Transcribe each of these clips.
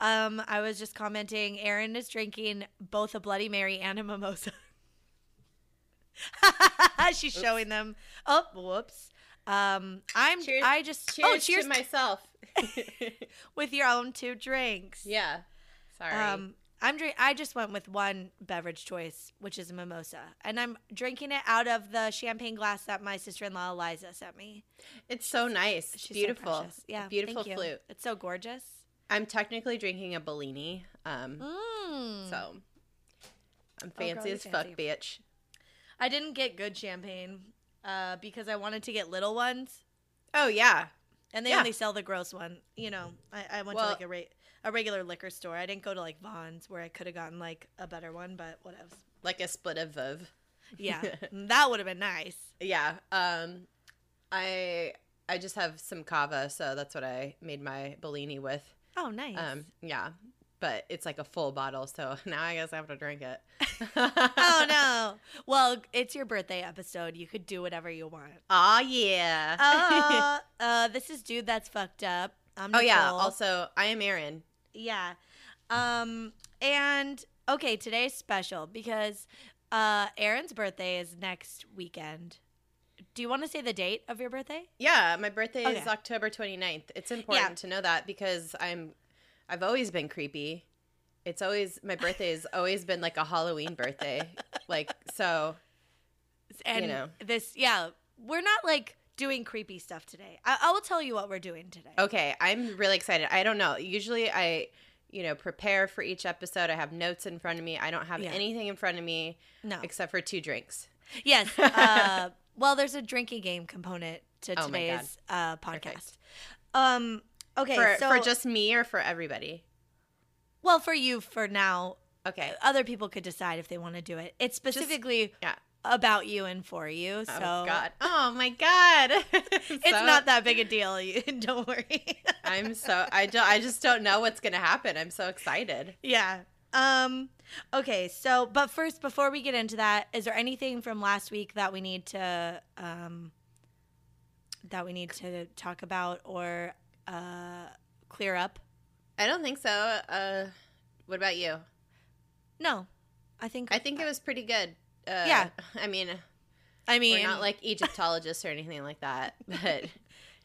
Um, I was just commenting. Erin is drinking both a Bloody Mary and a mimosa. She's showing them. Oh, whoops. Um, I'm. Cheers- I just. Cheers, oh, cheers to myself. with your own two drinks. yeah. Sorry. Um, I'm drink. I just went with one beverage choice, which is a mimosa, and I'm drinking it out of the champagne glass that my sister-in-law Eliza sent me. it's so nice. She's beautiful. precious. yeah, Beautiful flute. It's so gorgeous. I'm technically drinking a Bellini. Um, Mm. so I'm Oh, fancy you as fuck, fancy. bitch. I didn't get good champagne uh, because I wanted to get little ones, Oh yeah. and they Yeah. only sell the gross one. You know, I, I went Well- to like a a regular liquor store. I didn't go to like Vaughn's where I could have gotten like a better one, but whatever. Like a split of Veuve. Yeah, that would have been nice. Yeah. Um, I I just have some cava, so that's what I made my Bellini with. Oh, nice. Um, yeah. But it's like a full bottle, so now I guess I have to drink it. oh no. Well, it's your birthday episode. You could do whatever you want. Aw yeah. Uh, uh, this is dude that's fucked up. I'm oh yeah. Also, I am Erin. Yeah. Um and okay, today's special because uh Erin's birthday is next weekend. Do you want to say the date of your birthday? Yeah, my birthday is October 29th. It's important to know that because I'm I've always been creepy. It's always my birthday has always been like a Halloween birthday. like so And you know. this yeah, we're not like doing creepy stuff today. I, I will tell you what we're doing today. okay, I'm really excited. I don't know. Usually I you know, prepare for each episode. I have notes in front of me. I don't have Yeah. anything in front of me No. except for two drinks. Yes. Uh, well, there's a drinking game component to Oh today's uh, podcast. Um. Okay. for so, for just me or for everybody? well, for you for now, Okay. other people could decide if they want to do it. It's specifically Yeah. about you and for you. So oh god. Oh my god. it's not that big a deal. You, don't worry. I'm so I don't I just don't know what's going to happen. I'm so excited. yeah. Um. Okay. So, but first, before we get into that, is there anything from last week that we need to um that we need to talk about or uh clear up? I don't think so. Uh, what about you? No, I think I think it was pretty good. Uh, Yeah. I mean, I mean, we're not like Egyptologists or anything like that, but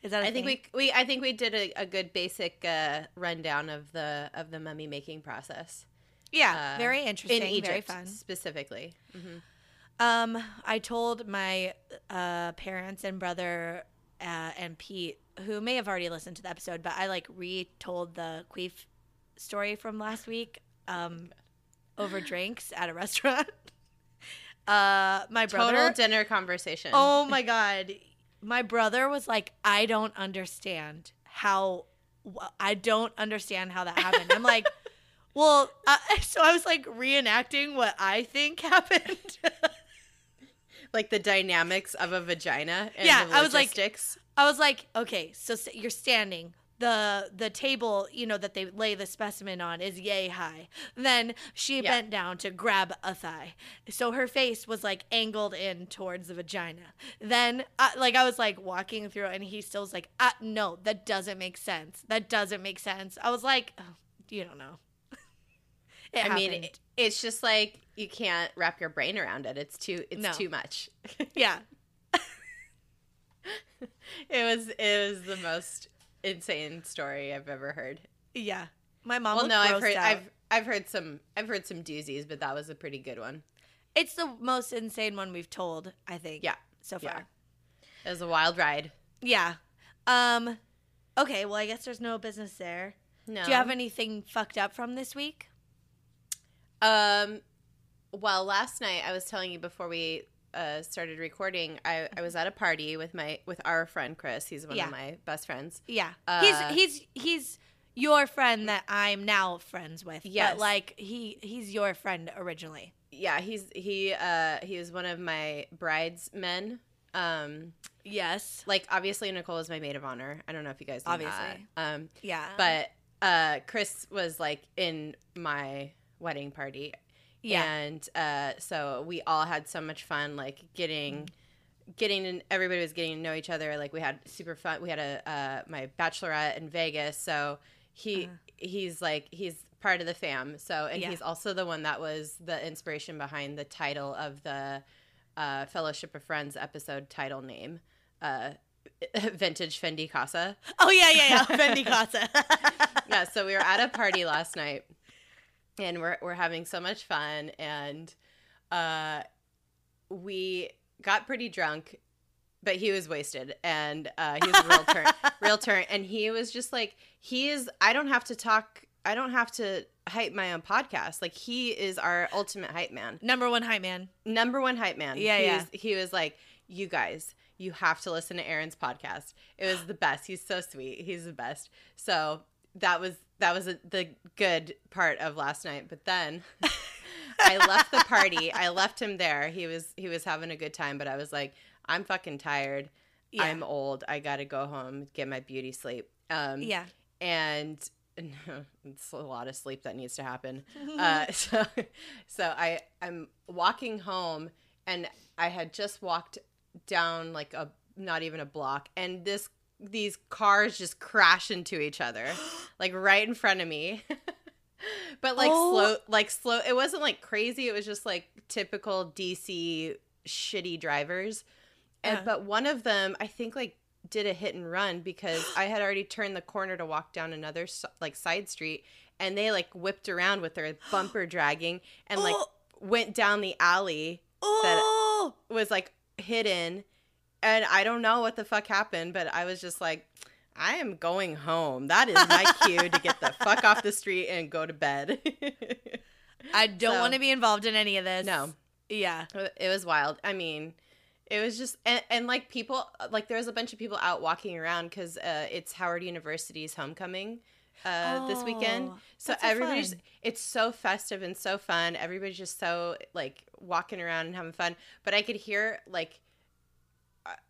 is that? I I think we we I think we did a, a good basic uh, rundown of the of the mummy making process yeah, uh, very interesting, in Egypt very fun. specifically. hmm Um, I told my uh parents and brother uh, and Pete, who may have already listened to the episode, but I like retold the queef story from last week um over drinks at a restaurant. Uh, my brother. Total dinner conversation. Oh my god. My brother was like, I don't understand how I don't understand how that happened. I'm like, well, uh, so I was like reenacting what I think happened. like the dynamics of a vagina. And Yeah, the I was like-. I was like, okay, so you're standing. The the table, you know, that they lay the specimen on is yay high. Then she Yeah. bent down to grab a thigh. So her face was like angled in towards the vagina. Then uh, like I was like walking through and he still was like, uh, no, that doesn't make sense. That doesn't make sense. I was like, oh, you don't know. It I mean, happened. it, it's just like you can't wrap your brain around it. It's too it's No. too much. yeah. it was it was the most insane story I've ever heard. Yeah. My mom well, no, I've heard out. I've I've heard some I've heard some doozies, but that was a pretty good one. It's the most insane one we've told, I think. Yeah. So far. Yeah. It was a wild ride. Yeah. Um okay, well I guess there's no business there. No. Do you have anything fucked up from this week? Um, well, last night I was telling you before we uh, started recording, I, I was at a party with my with our friend Chris. He's one Yeah. of my best friends. Yeah. Uh, he's he's he's your friend that I'm now friends with. Yes. But like he he's your friend originally. Yeah, he's he uh he was one of my bridesmen. Um, Yes. like obviously Nicole is my maid of honor. I don't know if you guys know Obviously. that. Um, Yeah. but uh, Chris was like in my wedding party. yeah. and uh, so we all had so much fun like getting getting to, everybody was getting to know each other like we had super fun we had a uh, my bachelorette in vegas so he Uh-huh. he's like he's part of the fam. So and Yeah. he's also the one that was the inspiration behind the title of the uh, Fellowship of Friends episode title name. Uh, vintage Fendi Casa. Oh yeah, yeah, yeah. Fendi Casa. yeah, so we were at a party last night and we're we're having so much fun and uh we got pretty drunk but he was wasted and uh he was a real turn real turn and he was just like he is I don't have to talk I don't have to hype my own podcast. Like he is our ultimate hype man. Number one hype man. Number one hype man. Yeah, he yeah. Was, he was like, you guys, you have to listen to Erin's podcast. It was the best. He's so sweet. He's the best. So that was that was a, the good part of last night. But then I left the party. I left him there. He was he was having a good time, but I was like, I'm fucking tired. Yeah. I'm old. I got to go home, get my beauty sleep. Um Yeah. and it's a lot of sleep that needs to happen. Uh, so, so I I'm walking home, and I had just walked down like a not even a block, and this these cars just crash into each other, like right in front of me. but like Oh. slow, like slow. It wasn't like crazy. It was just like typical DC shitty drivers. And Uh. but one of them, I think like did a hit and run because I had already turned the corner to walk down another like side street and they like whipped around with their bumper dragging and like Oh. went down the alley Oh, was like hidden and I don't know what the fuck happened but I was just like I am going home. That is my cue to get the fuck off the street and go to bed. I don't So- want to be involved in any of this. no. Yeah. It was wild. I mean, it was just and, and like people like there was a bunch of people out walking around because uh, it's Howard University's homecoming uh, this weekend. Oh, So that's so everybody's—it's so festive and so fun. Everybody's just so like walking around and having fun. But I could hear like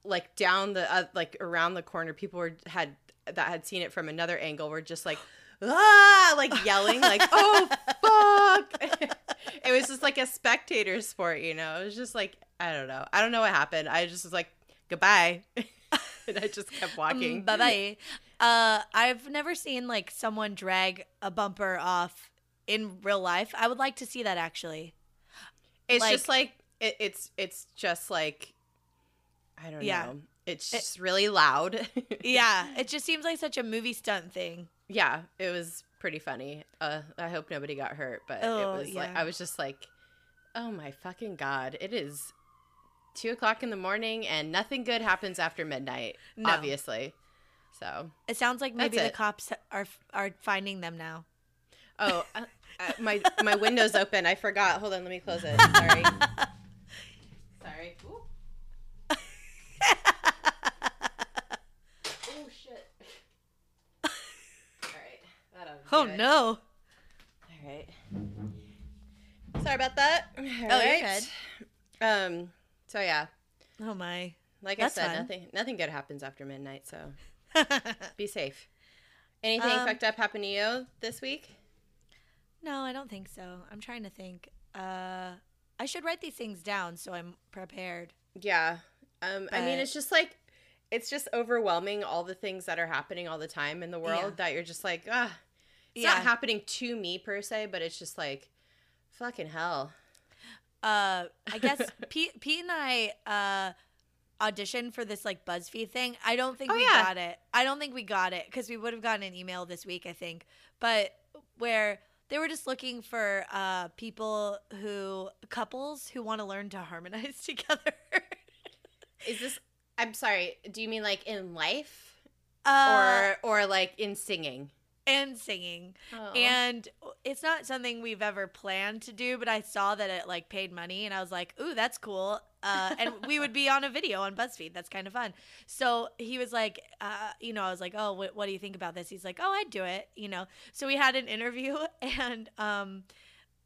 like down the uh, like around the corner, people were had that had seen it from another angle were just like ah like yelling like oh fuck. it was just like a spectator sport, you know. It was just like I don't know. I don't know what happened. I just was like goodbye, and I just kept walking. bye bye. Uh, I've never seen like someone drag a bumper off in real life. I would like to see that actually. It's Like- just like it, it's it's just like I don't Yeah. know. It's just really loud. Yeah, it just seems like such a movie stunt thing. yeah, it was pretty funny. Uh, I hope nobody got hurt, but Oh, it was like. I was just like, oh my fucking god! It is two o'clock in the morning, and nothing good happens after midnight. No. Obviously, so It sounds like maybe the it. cops are are finding them now. oh uh, uh, my my window's open. I forgot. Hold on, let me close it. Sorry. Sorry. Ooh. Oh shit. All right. That Oh no. All right. Sorry about that. All Oh, right. Um. So yeah, Oh my. like That's I said, fun. nothing nothing good happens after midnight. So be safe. Anything Um, fucked up happen to you this week? no, I don't think so. I'm trying to think. Uh, I should write these things down so I'm prepared. Yeah. Um. I mean, it's just like it's just overwhelming all the things that are happening all the time in the world Yeah. that you're just like ah. It's Yeah. not happening to me per se, but it's just like fucking hell. Uh, I guess Pete, Pete and I uh auditioned for this like BuzzFeed thing. I don't think Oh, we yeah. got it. I don't think we got it because we would have gotten an email this week, I think. But where they were just looking for uh people who couples who want to learn to harmonize together. Is this? I'm sorry. Do you mean like in life? uh, or or like in singing. and singing. Oh. And it's not something we've ever planned to do, but I saw that it like paid money and I was like, ooh, that's cool. Uh, and we would be on a video on BuzzFeed. That's kind of fun. So he was like, uh, you know, I was like, oh, what, what do you think about this? He's like, oh, I'd do it, you know. So we had an interview and um,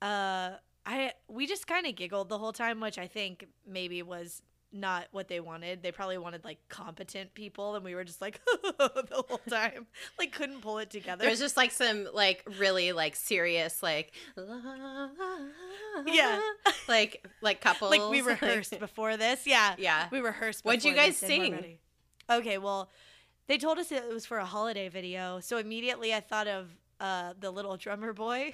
uh, I we just kind of giggled the whole time, which I think maybe was not what they wanted. They probably wanted like competent people, and we were just like the whole time, like couldn't pull it together. There's just like some like really like serious like Yeah. like like couples like we rehearsed before this. Yeah. yeah We rehearsed What'd you guys sing? Okay, well, They told us it was for a holiday video, so immediately I thought of uh, the little drummer boy.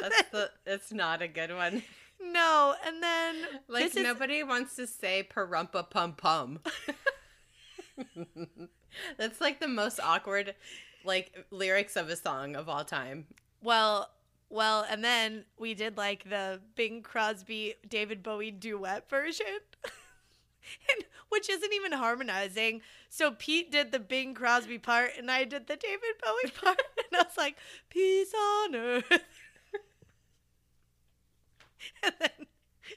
That's the. It's not a good one. No, and then Like this is- nobody wants to say parumpa pum pum. That's like the most awkward, like lyrics of a song of all time. Well, well, and then we did like the Bing Crosby David Bowie duet version. and, which isn't even harmonizing. So Pete did the Bing Crosby part and I did the David Bowie part. and I was like, Peace on earth. and then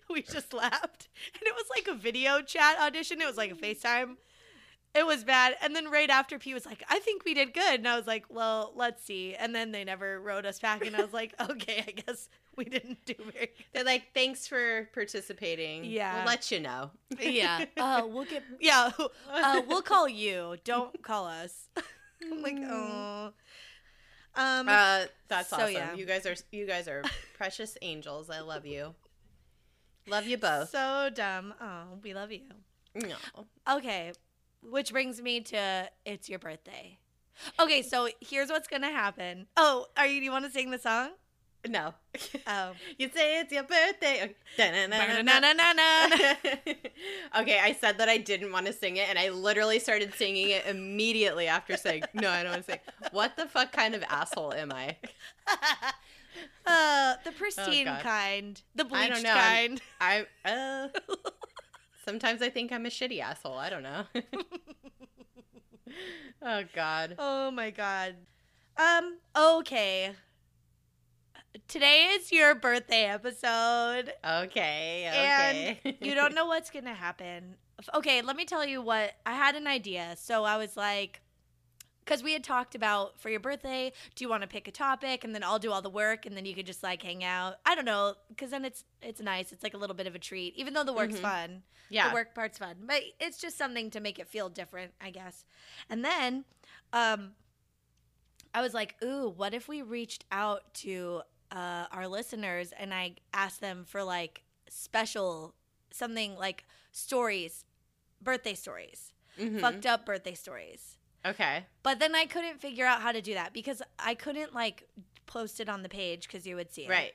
we just laughed. And it was like a video chat audition. It was like a FaceTime. It was bad. And then right after Pete was like, I think we did good. And I was like, well, let's see. And then they never wrote us back. And I was like, okay, I guess we didn't do very They're like, thanks for participating. Yeah. We'll let you know. Yeah. Uh, we'll get, yeah, uh, we'll call you. Don't call us. I'm like, oh. Um, Uh, that's So, awesome. yeah. You guys are you guys are precious angels. I love you. Love you both. so dumb. Oh, we love you. No. Okay, which brings me to it's your birthday. Okay, so here's what's gonna happen. Oh, are you? Do you want to sing the song? No. Oh, You say it's your birthday. Okay, I said that I didn't want to sing it, and I literally started singing it immediately after saying, "No, I don't want to sing." What the fuck kind of asshole am I? uh, the pristine Oh, kind, the I bleached don't know. I'm- kind. I uh, sometimes I think I'm a shitty asshole. I don't know. oh God. Oh my god. Um. Okay. Today is your birthday episode. Okay. And Okay. you don't know what's gonna happen. Okay, let me tell you what I had an idea. So I was like, because we had talked about for your birthday, do you want to pick a topic and then I'll do all the work and then you could just like hang out. I don't know, because then it's it's nice. It's like a little bit of a treat, even though the work's Mhm. fun. yeah. The work part's fun, but it's just something to make it feel different, I guess. And then, um, I was like, ooh, what if we reached out to uh, our listeners and I asked them for like special something like stories, birthday stories, Mhm. fucked up birthday stories. Okay. But then I couldn't figure out how to do that because I couldn't like post it on the page because you would see it. Right.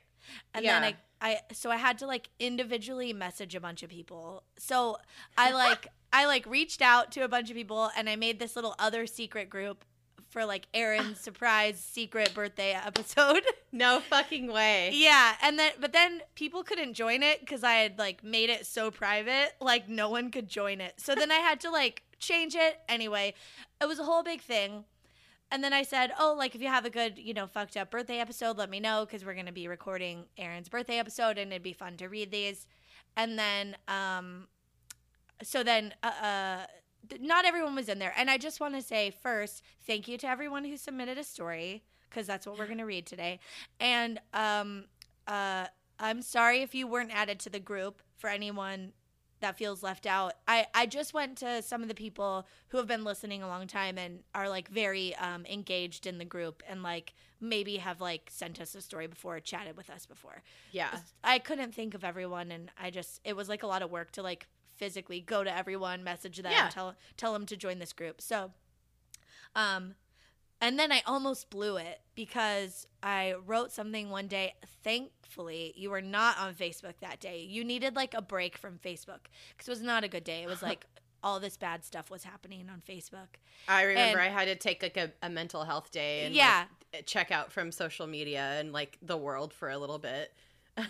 And Yeah. then I, I, so I had to like individually message a bunch of people. So I like, I like reached out to a bunch of people and I made this little other secret group for like Erin's surprise secret birthday episode. No fucking way. yeah. And then, but then people couldn't join it because I had like made it so private, like no one could join it. So then I had to like change it. Anyway, it was a whole big thing. And then I said, "Oh, like if you have a good, you know, fucked up birthday episode, let me know because we're gonna be recording Erin's birthday episode, and it'd be fun to read these." And then, um, so then, uh, uh not everyone was in there, and I just want to say first, thank you to everyone who submitted a story because that's what we're gonna read today, and um, uh, I'm sorry if you weren't added to the group for anyone that feels left out. I, I just went to some of the people who have been listening a long time and are like very um, engaged in the group and like maybe have like sent us a story before, chatted with us before. Yeah. I couldn't think of everyone and I just it was like a lot of work to like physically go to everyone, message them, Yeah. tell tell them to join this group. So um and then I almost blew it because I wrote something one day. Thankfully, you were not on Facebook that day. You needed like a break from Facebook because it was not a good day. It was like all this bad stuff was happening on Facebook. I remember And- I had to take like a, a mental health day and Yeah. like, check out from social media and like the world for a little bit.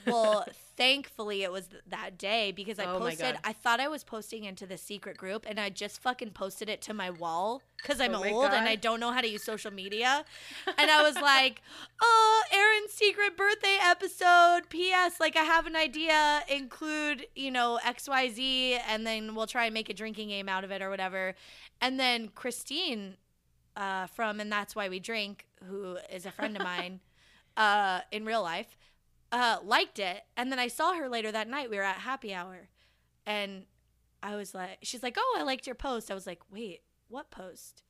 Well, thankfully it was th- that day because I Oh posted. I thought I was posting into the secret group, and I just fucking posted it to my wall because I'm Oh old and I don't know how to use social media. and I was like, "Oh, Erin's secret birthday episode. P.S. Like I have an idea. Include you know X Y Z, and then we'll try and make a drinking game out of it or whatever." And then Christine uh, from and that's why we drink, who is a friend of mine uh, in real life uh, liked it. And then I saw her later that night. We were at happy hour. And I was like, she's like, oh, I liked your post. I was like, wait, what post?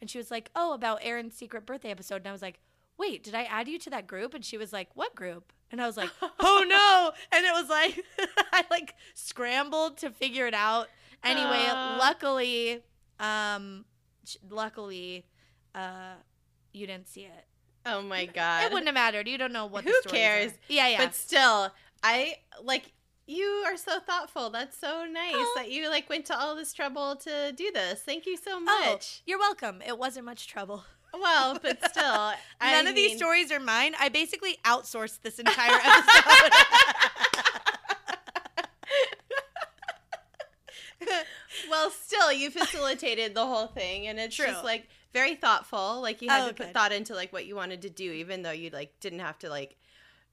And she was like, oh, about Erin's secret birthday episode. And I was like, wait, did I add you to that group? And she was like, what group? And I was like, oh no. And it was like, I like scrambled to figure it out. Anyway, Ah. luckily, Um, luckily, uh, you didn't see it. Oh my god. It wouldn't have mattered. You don't know what. the Who cares? are. Yeah, yeah. But still, I like you are so thoughtful. That's so nice Oh. that you like went to all this trouble to do this. Thank you so oh, much. you're welcome. It wasn't much trouble. Well, but still, I None of these stories are mine. I basically outsourced this entire episode. well, still, you facilitated the whole thing, and it's True. just like very thoughtful. Like you had Oh, to put good. thought into like what you wanted to do, even though you like didn't have to like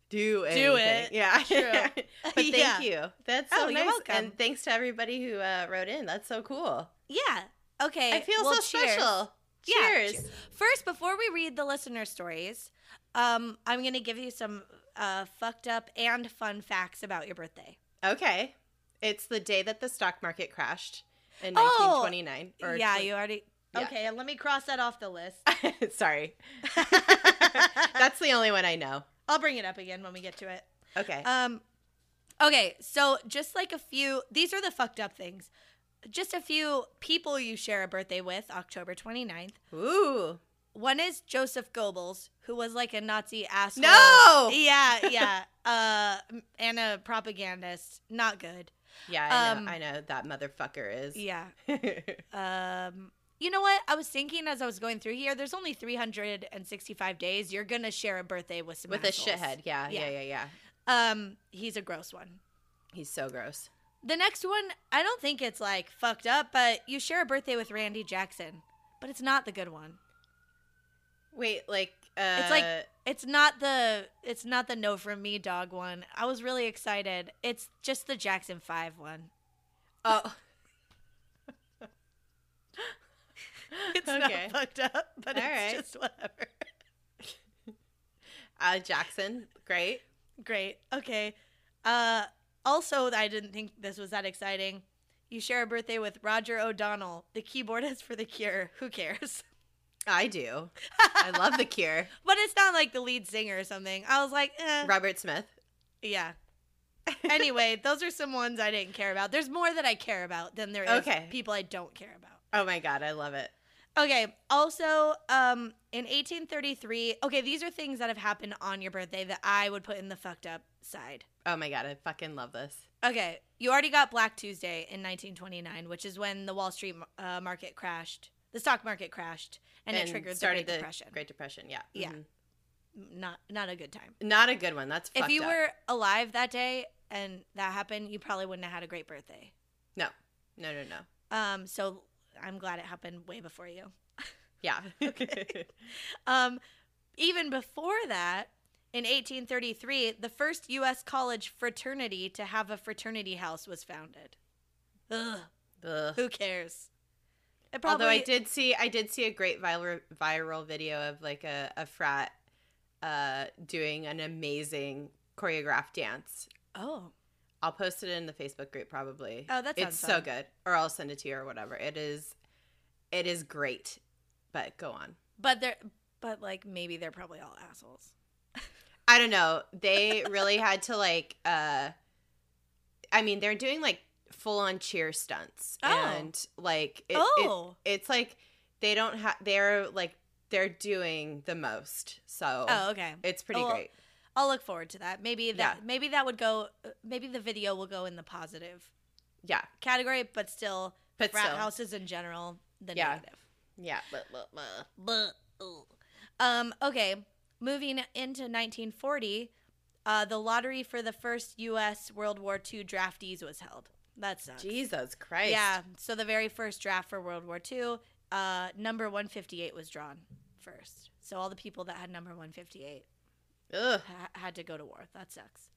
do Do it. Yeah, True. but thank Yeah. you. That's so Oh, nice, and thanks to everybody who uh, wrote in. That's so cool. yeah. Okay. I feel well, so cheers. special. Yeah, Cheers. cheers. First, before we read the listener stories, um, I'm going to give you some uh, fucked up and fun facts about your birthday. Okay. It's the day that the stock market crashed in Oh, 1929. Or yeah, twen- you already. Yeah. Okay, let me cross that off the list. Sorry. That's the only one I know. I'll bring it up again when we get to it. Okay. Um, okay, so just like a few, these are the fucked up things. Just a few people you share a birthday with, October 29th. Ooh. One is Joseph Goebbels, who was like a Nazi asshole. No! Yeah, yeah. uh, and a propagandist. Not good. Yeah, I know. Um, I know that motherfucker is. Yeah. Um, you know what? I was thinking as I was going through here, there's only 365 days. You're going to share a birthday with some With a assholes. shithead. Yeah, yeah, Yeah. yeah, yeah. Um, he's a gross one. He's so gross. The next one, I don't think it's like fucked up, but you share a birthday with Randy Jackson, but it's not the good one. Wait, like uh It's like it's not the it's not the no from me dog one. I was really excited. It's just the Jackson 5 one. oh It's Okay. not fucked up, but All it's right. just whatever. uh Jackson, great. Great. Okay. Uh also I didn't think this was that exciting. You share a birthday with Roger O'Donnell, the keyboardist for The Cure. Who cares? I do. I love the cure. But it's not like the lead singer or something. I was like, eh. Robert Smith. Yeah. Anyway, those are some ones I didn't care about. There's more that I care about than there is Okay. people I don't care about. Oh my god, I love it. Okay. Also, um, in 1833, okay, these are things that have happened on your birthday that I would put in the fucked up side. Oh my god, I fucking love this. Okay, you already got Black Tuesday in 1929, which is when the Wall Street uh, market crashed, the stock market crashed, and, it triggered the Great Depression. Great Depression, yeah. Yeah. Mhm. Not not a good time. Not a good one. That's if you up. were alive that day and that happened, you probably wouldn't have had a great birthday. No. No, no, no. Um, so I'm glad it happened way before you. Yeah. Um, even before that, in 1833, the first U.S. college fraternity to have a fraternity house was founded. Ugh, Ugh. who cares? Probably, Although I did see, I did see a great viral viral video of like a, a frat uh, doing an amazing choreographed dance. Oh, I'll post it in the Facebook group probably. Oh, that's it's so fun. good, or I'll send it to you or whatever. It is, it is great. But go on. but they're but like maybe they're probably all assholes. I don't know. They really had to like. uh I mean, they're doing like full on cheer stunts, Oh. and like it, it- oh, it's like they don't have. They're like they're doing the most. So oh, okay. it's pretty well, great. I'll look forward to that. Maybe that Yeah. maybe that would go. uh, Maybe the video will go in the positive Yeah, category, but still, but frat still, houses in general, the Yeah. negative. yeah. But, but, but. Bleh. Um, okay, moving into 1940, uh, the lottery for the first U.S. World War II draftees was held. That sucks. Jesus Christ. Yeah, so the very first draft for World War II, uh, number 158 was drawn first. So all the people that had number 158 Ugh. ha- had to go to war. That sucks.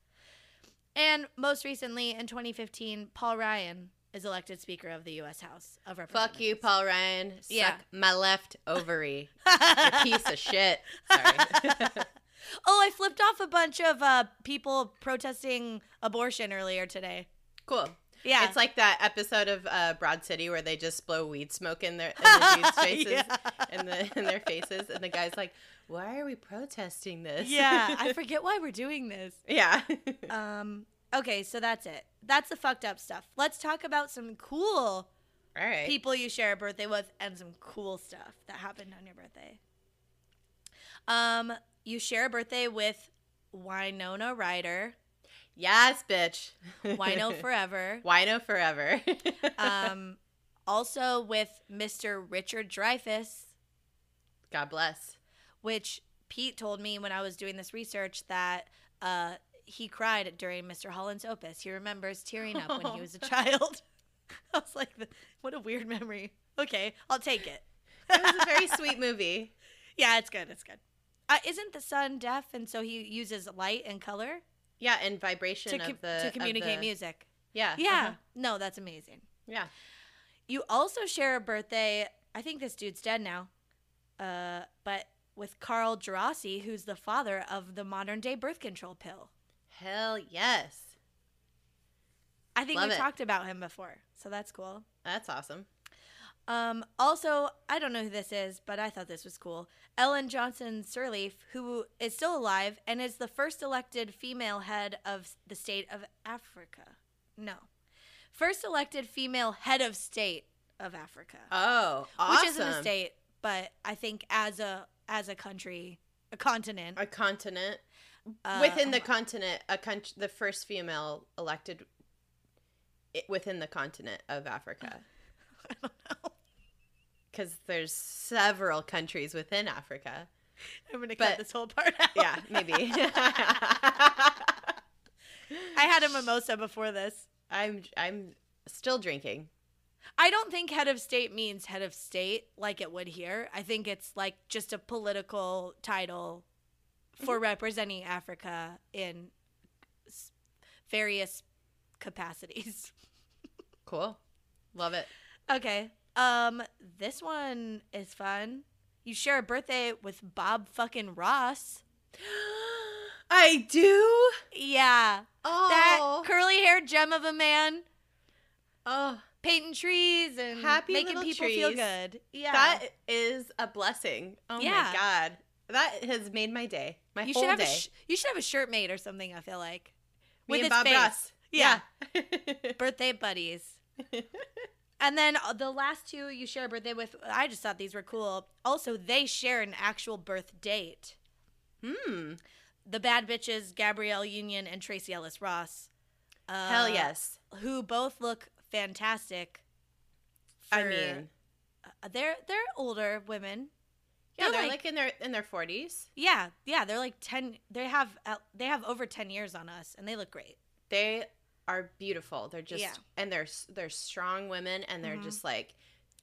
And most recently, in 2015, Paul Ryan is elected Speaker of the U.S. House of Representatives. Fuck you, Paul Ryan. Suck Yeah. my left ovary. piece of shit. Sorry. oh, I flipped off a bunch of uh, people protesting abortion earlier today. cool. Yeah. It's like that episode of uh, Broad City where they just blow weed smoke in their in the dudes' faces yeah. in the in their faces, and the guy's like, "Why are we protesting this?" yeah, I forget why we're doing this. yeah. Um, okay, so that's it. That's the fucked up stuff. Let's talk about some cool All right. people you share a birthday with and some cool stuff that happened on your birthday. Um, you share a birthday with Winona Ryder, yes, bitch. Wino Forever. Wino forever. Um, also with Mr. Richard Dreyfuss, God bless. Which Pete told me when I was doing this research that uh, he cried during Mr. Holland's opus. He remembers tearing up when he was a child. I was like, what a weird memory. Okay, I'll take it. It was a very sweet movie. Yeah, it's good. It's good. Uh, isn't the son deaf, and so he uses light and color Yeah, and vibration to, of com- the to communicate the- music? Yeah. Yeah. uh-huh. No, that's amazing. Yeah. You also share a birthday. I think this dude's dead now, uh, but with Carl Djerassi, who's the father of the modern day birth control pill. Hell yes. I think Love we it. talked about him before, so that's cool. That's awesome. Um, also, I don't know who this is, but I thought this was cool. Ellen Johnson Sirleaf, who is still alive and is the first elected female head of the state of Africa. No, first elected female head of state of Africa, Oh, awesome. which isn't a state, but I think as a as a country, a continent A continent uh, within the continent, a country, the first female elected within the continent of Africa. I don't know. Because there's several countries within Africa. I'm gonna But- cut this whole part out. Yeah, maybe. I had a mimosa before this. I'm I'm still drinking. I don't think head of state means head of state like it would here. I think it's like just a political title for representing Africa in various capacities. Cool. Love it. okay. Um this one is fun. You share a birthday with Bob fucking Ross. I do. Yeah. Oh, That curly haired gem of a man oh, painting trees and Happy making people feel good. Yeah. that is a blessing. Oh Yeah. my god, that has made my day. My you whole should have day. a sh- you should have a shirt made or something. I feel like Me and Bob face. Ross. Yeah. Yeah. birthday buddies. and then uh, the last two you share a birthday with. I just thought these were cool. Also, they share an actual birth date. hmm. The bad bitches Gabrielle Union and Tracee Ellis Ross. Uh, Hell yes. Who both look fantastic. I mean, uh, they're they're older women. yeah, they're they're like- like, in their in their forties. Yeah, yeah, they're like ten. They have uh, they have over ten years on us, and they look great. They are beautiful. They're just Yeah. and they're they're strong women, and they're Mhm. just like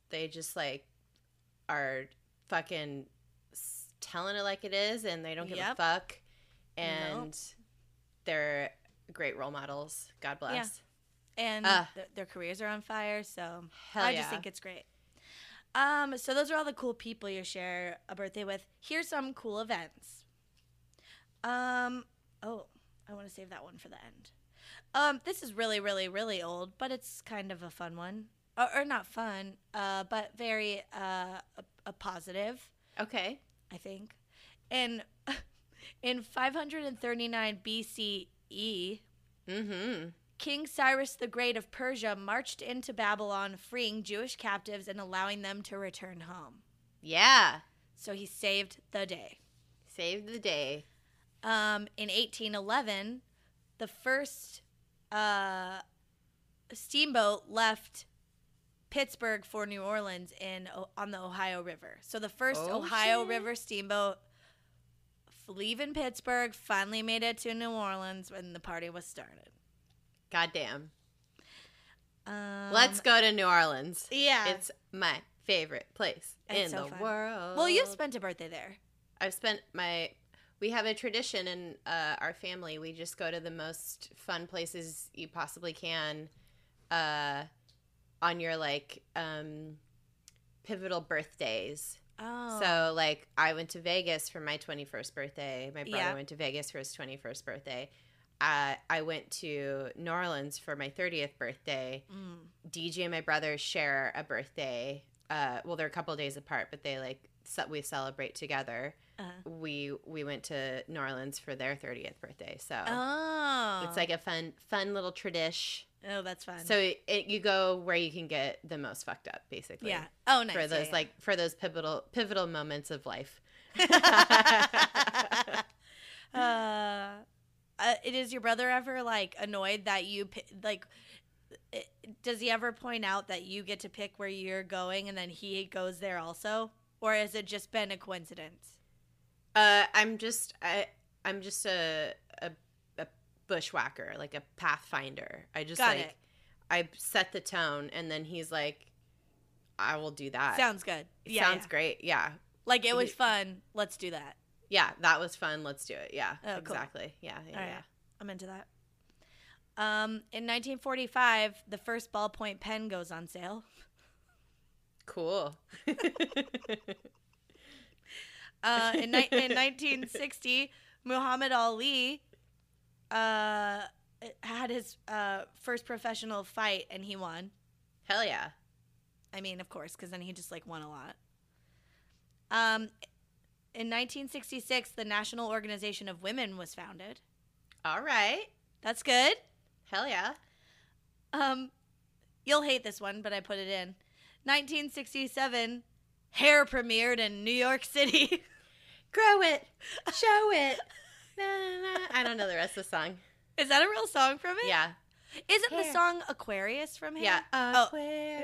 they just like are fucking telling it like it is, and they don't give Yep. a fuck, and they're great role models. God bless. And Ah. th- their careers are on fire. So I yeah. just think it's great. Um, so those are all the cool people you share a birthday with. Here's some cool events. Um, oh, I want to save that one for the end. Um, this is really, really, really old, but it's kind of a fun one, or, or not fun, uh, but very uh, a, a positive. okay. I think. In in 539 BCE, Mm-hmm. King Cyrus the Great of Persia marched into Babylon, freeing Jewish captives and allowing them to return home. Yeah. So he saved the day. Saved the day. Um, in 1811, the first uh, steamboat left Pittsburgh for New Orleans in on the Ohio River. So the first Oh, Ohio shit. River steamboat leaving Pittsburgh finally made it to New Orleans when the party was started. Goddamn. Um, Let's go to New Orleans. Yeah. It's my favorite place It's in so the fun. world. well, you've spent a birthday there. I've spent my. We have a tradition in uh, our family. We just go to the most fun places you possibly can, uh, on your like um, pivotal birthdays. Oh. So like I went to Vegas for my 21st birthday. My brother Yeah. went to Vegas for his 21st birthday. Uh, I went to New Orleans for my 30th birthday. Mm. DJ and my brother share a birthday uh, well, they're a couple days apart, but they like we celebrate together. Uh-huh. We we went to New Orleans for their thirtieth birthday, so Oh, it's like a fun fun little tradition. oh, that's fun. So it, it, you go where you can get the most fucked up, basically. yeah. Oh, nice. For Yeah, those yeah. like for those pivotal pivotal moments of life. uh, uh, it is your brother ever like annoyed that you like? i- Does he ever point out that you get to pick where you're going and then he goes there also, or has it just been a coincidence? Uh, I'm just I I'm just a a, a bushwhacker, like a pathfinder. I just Got like it. I set the tone, and then he's like, "I will do that." Sounds good. Yeah, sounds yeah. great. Yeah, Like it was fun. Let's do that. Yeah, that was fun. Let's do it. Yeah, Oh, cool. exactly. Yeah, yeah, right. yeah. I'm into that. Um, in 1945, the first ballpoint pen goes on sale. Cool. Uh, in, ni- in 1960, Muhammad Ali uh, had his uh, first professional fight and he won. Hell yeah. I mean, of course, because then he just like won a lot. Um, in 1966, the National Organization of Women was founded. All right. That's good. Hell yeah. Um, you'll hate this one, but I put it in. 1967, Hair premiered in New York City. Grow it. Show it. Na, na, na. I don't know the rest of the song. Is that a real song from it? Yeah. Isn't the song Aquarius from Hair? Yeah. Aquarius. Aquarius.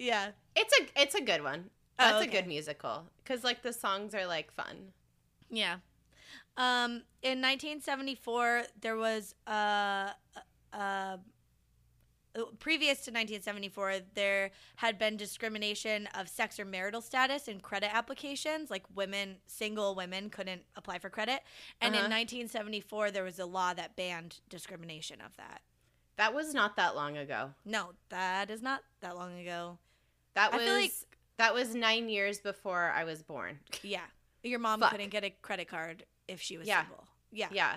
Yeah. It's a it's a good one. Oh, That's okay. a good musical because like the songs are like fun. Yeah. Um, in 1974, there was uh, uh, previous to 1974, there had been discrimination of sex or marital status in credit applications. Like women, single women couldn't apply for credit. And in Uh-huh. 1974, there was a law that banned discrimination of that. That was not that long ago. No, that is not that long ago. That I was feel like- that was nine years before I was born. Yeah. Your mom Fuck. couldn't get a credit card if she was Yeah. single. Yeah. Yeah.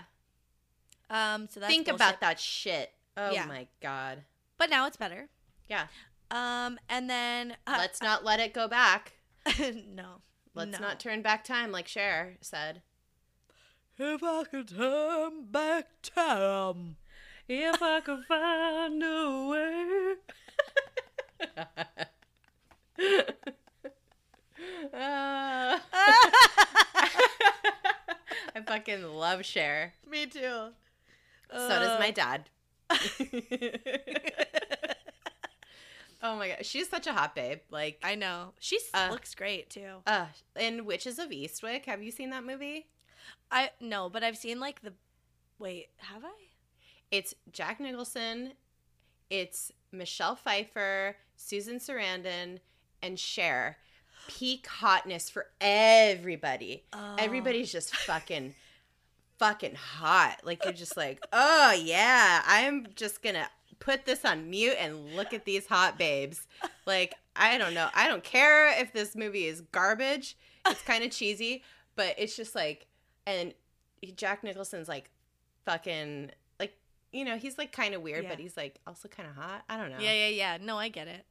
Um, so that's Think bullshit. about that shit. Oh Yeah. my god. But now it's better. Yeah. Um, and then uh, Let's not let it go back. no, Let's no. not turn back time like Cher said. If I could turn back time, If I could find a way. Uh, I fucking love Cher. me too. So does my Uh, dad. oh my god, she's such a hot babe. Like, I know she Uh, looks great too. uh, in Witches of Eastwick, have you seen that movie? I no, but I've seen like the. Wait, have I? It's Jack Nicholson, it's Michelle Pfeiffer, Susan Sarandon, and Cher Peak hotness for everybody. Oh. Everybody's just fucking, fucking hot. Like you're just like, oh yeah, I'm just gonna put this on mute and look at these hot babes. Like I don't know. I don't care if this movie is garbage. It's kind of cheesy, but it's just like, and Jack Nicholson's like, fucking like, you know, he's like kind of weird, Yeah. but he's like also kind of hot. I don't know. Yeah, yeah, yeah. No, I get it.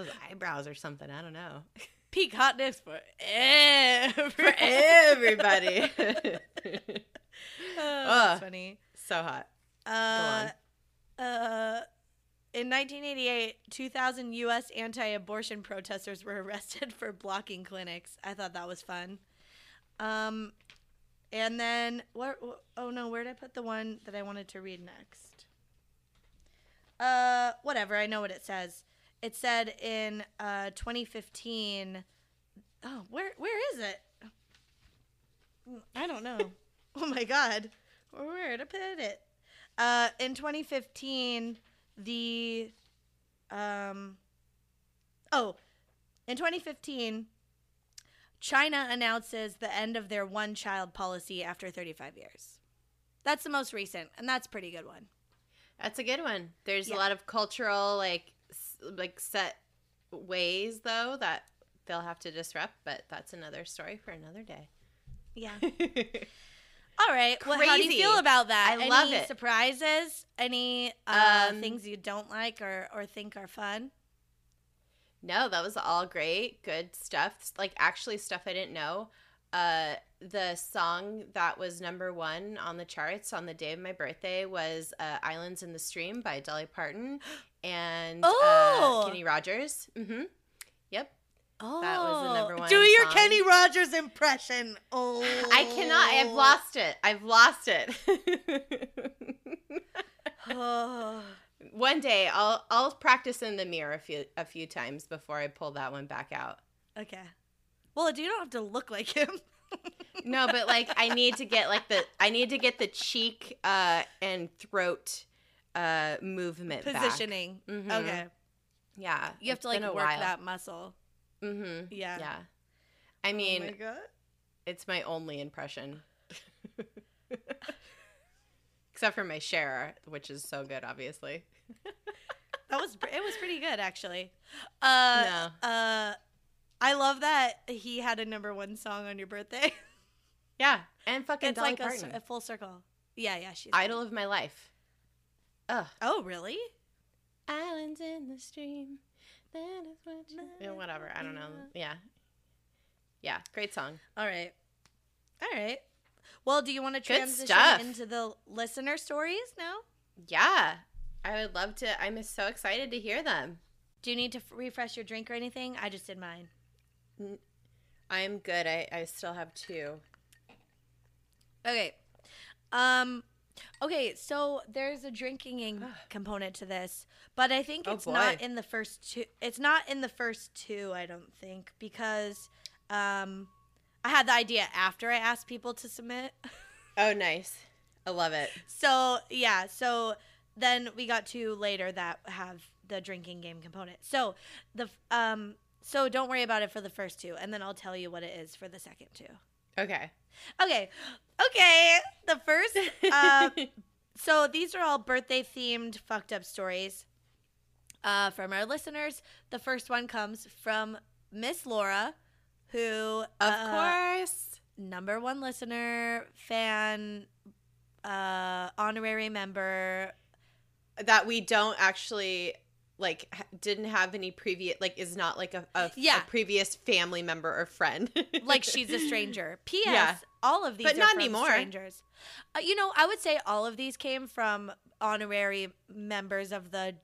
His eyebrows or something. I don't know. Peak hotness for every For everybody. Oh, that's funny. so hot. Uh, uh, in 1988, 2,000 U.S. anti-abortion protesters were arrested for blocking clinics. I thought that was fun. Um, and then where? Oh no, where did I put the one that I wanted to read next? Uh, whatever. I know what it says. It said in uh 2015. Oh, where where is it? I don't know. oh my god, where to put it? Uh, in 2015, the um, oh, in 2015, China announces the end of their one-child policy after 35 years. That's the most recent, and that's a pretty good one. That's a good one. There's Yeah. a lot of cultural like like set ways though that they'll have to disrupt, but that's another story for another day. Yeah. All right. Well, how do you feel about that? I Any love it. surprises? Any uh, Um, things you don't like or, or think are fun? No, that was all great. Good stuff. Like actually stuff I didn't know. Uh the song that was number 1 on the charts on the day of my birthday was uh, Islands in the Stream by Dolly Parton and Oh! uh, Kenny Rogers. Mm-hmm. Yep. Oh, That was the number one Do your song. Kenny Rogers impression. Oh, I cannot. I've lost it. I've lost it. Oh. One day I'll I'll practice in the mirror a few a few times before I pull that one back out. Okay. Well, you don't have to look like him. No, but like I need to get like the I need to get the cheek uh and throat uh movement back. Positioning. Mhm. Okay. Yeah. You have to like work while. that muscle. Mhm. Yeah. Yeah. I mean, oh my god. it's my only impression. Except for my Cher, which is so good obviously. That was it was pretty good actually. Uh No. uh I love that he had a number 1 song on your birthday. Yeah, and fucking it's Dolly like Parton. cir- a full circle. Yeah, yeah, she's Idol of my life. Ugh. Oh, really? Islands in the stream. That is what you... Yeah, whatever. I don't know. Yeah. Yeah. Great song. All right. All right. Well, do you want to transition into the listener stories now? Yeah. I would love to. I'm so excited to hear them. Do you need to f- refresh your drink or anything? I just did mine. I'm good. I, I still have two. Okay. Um okay, so there's a drinking component to this, but I think Oh, it's not in the first two. It's not in the first two, I don't think, because um I had the idea after I asked people to submit. Oh, nice. I love it. So, yeah, so then we got two later that have the drinking game component. So, the um so don't worry about it for the first two and then I'll tell you what it is for the second two. Okay. Okay. Okay. The first uh, so these are all birthday themed fucked up stories uh, from our listeners. The first one comes from Miss Laura, who Of uh, course. number one listener, fan, uh, honorary member. That we don't actually like didn't have any previous like is not like a, a, Yeah. a previous family member or friend. Like she's a stranger. P.S. Yeah. All of these, But are not from anymore. Strangers. Uh, you know, I would say all of these came from honorary members of the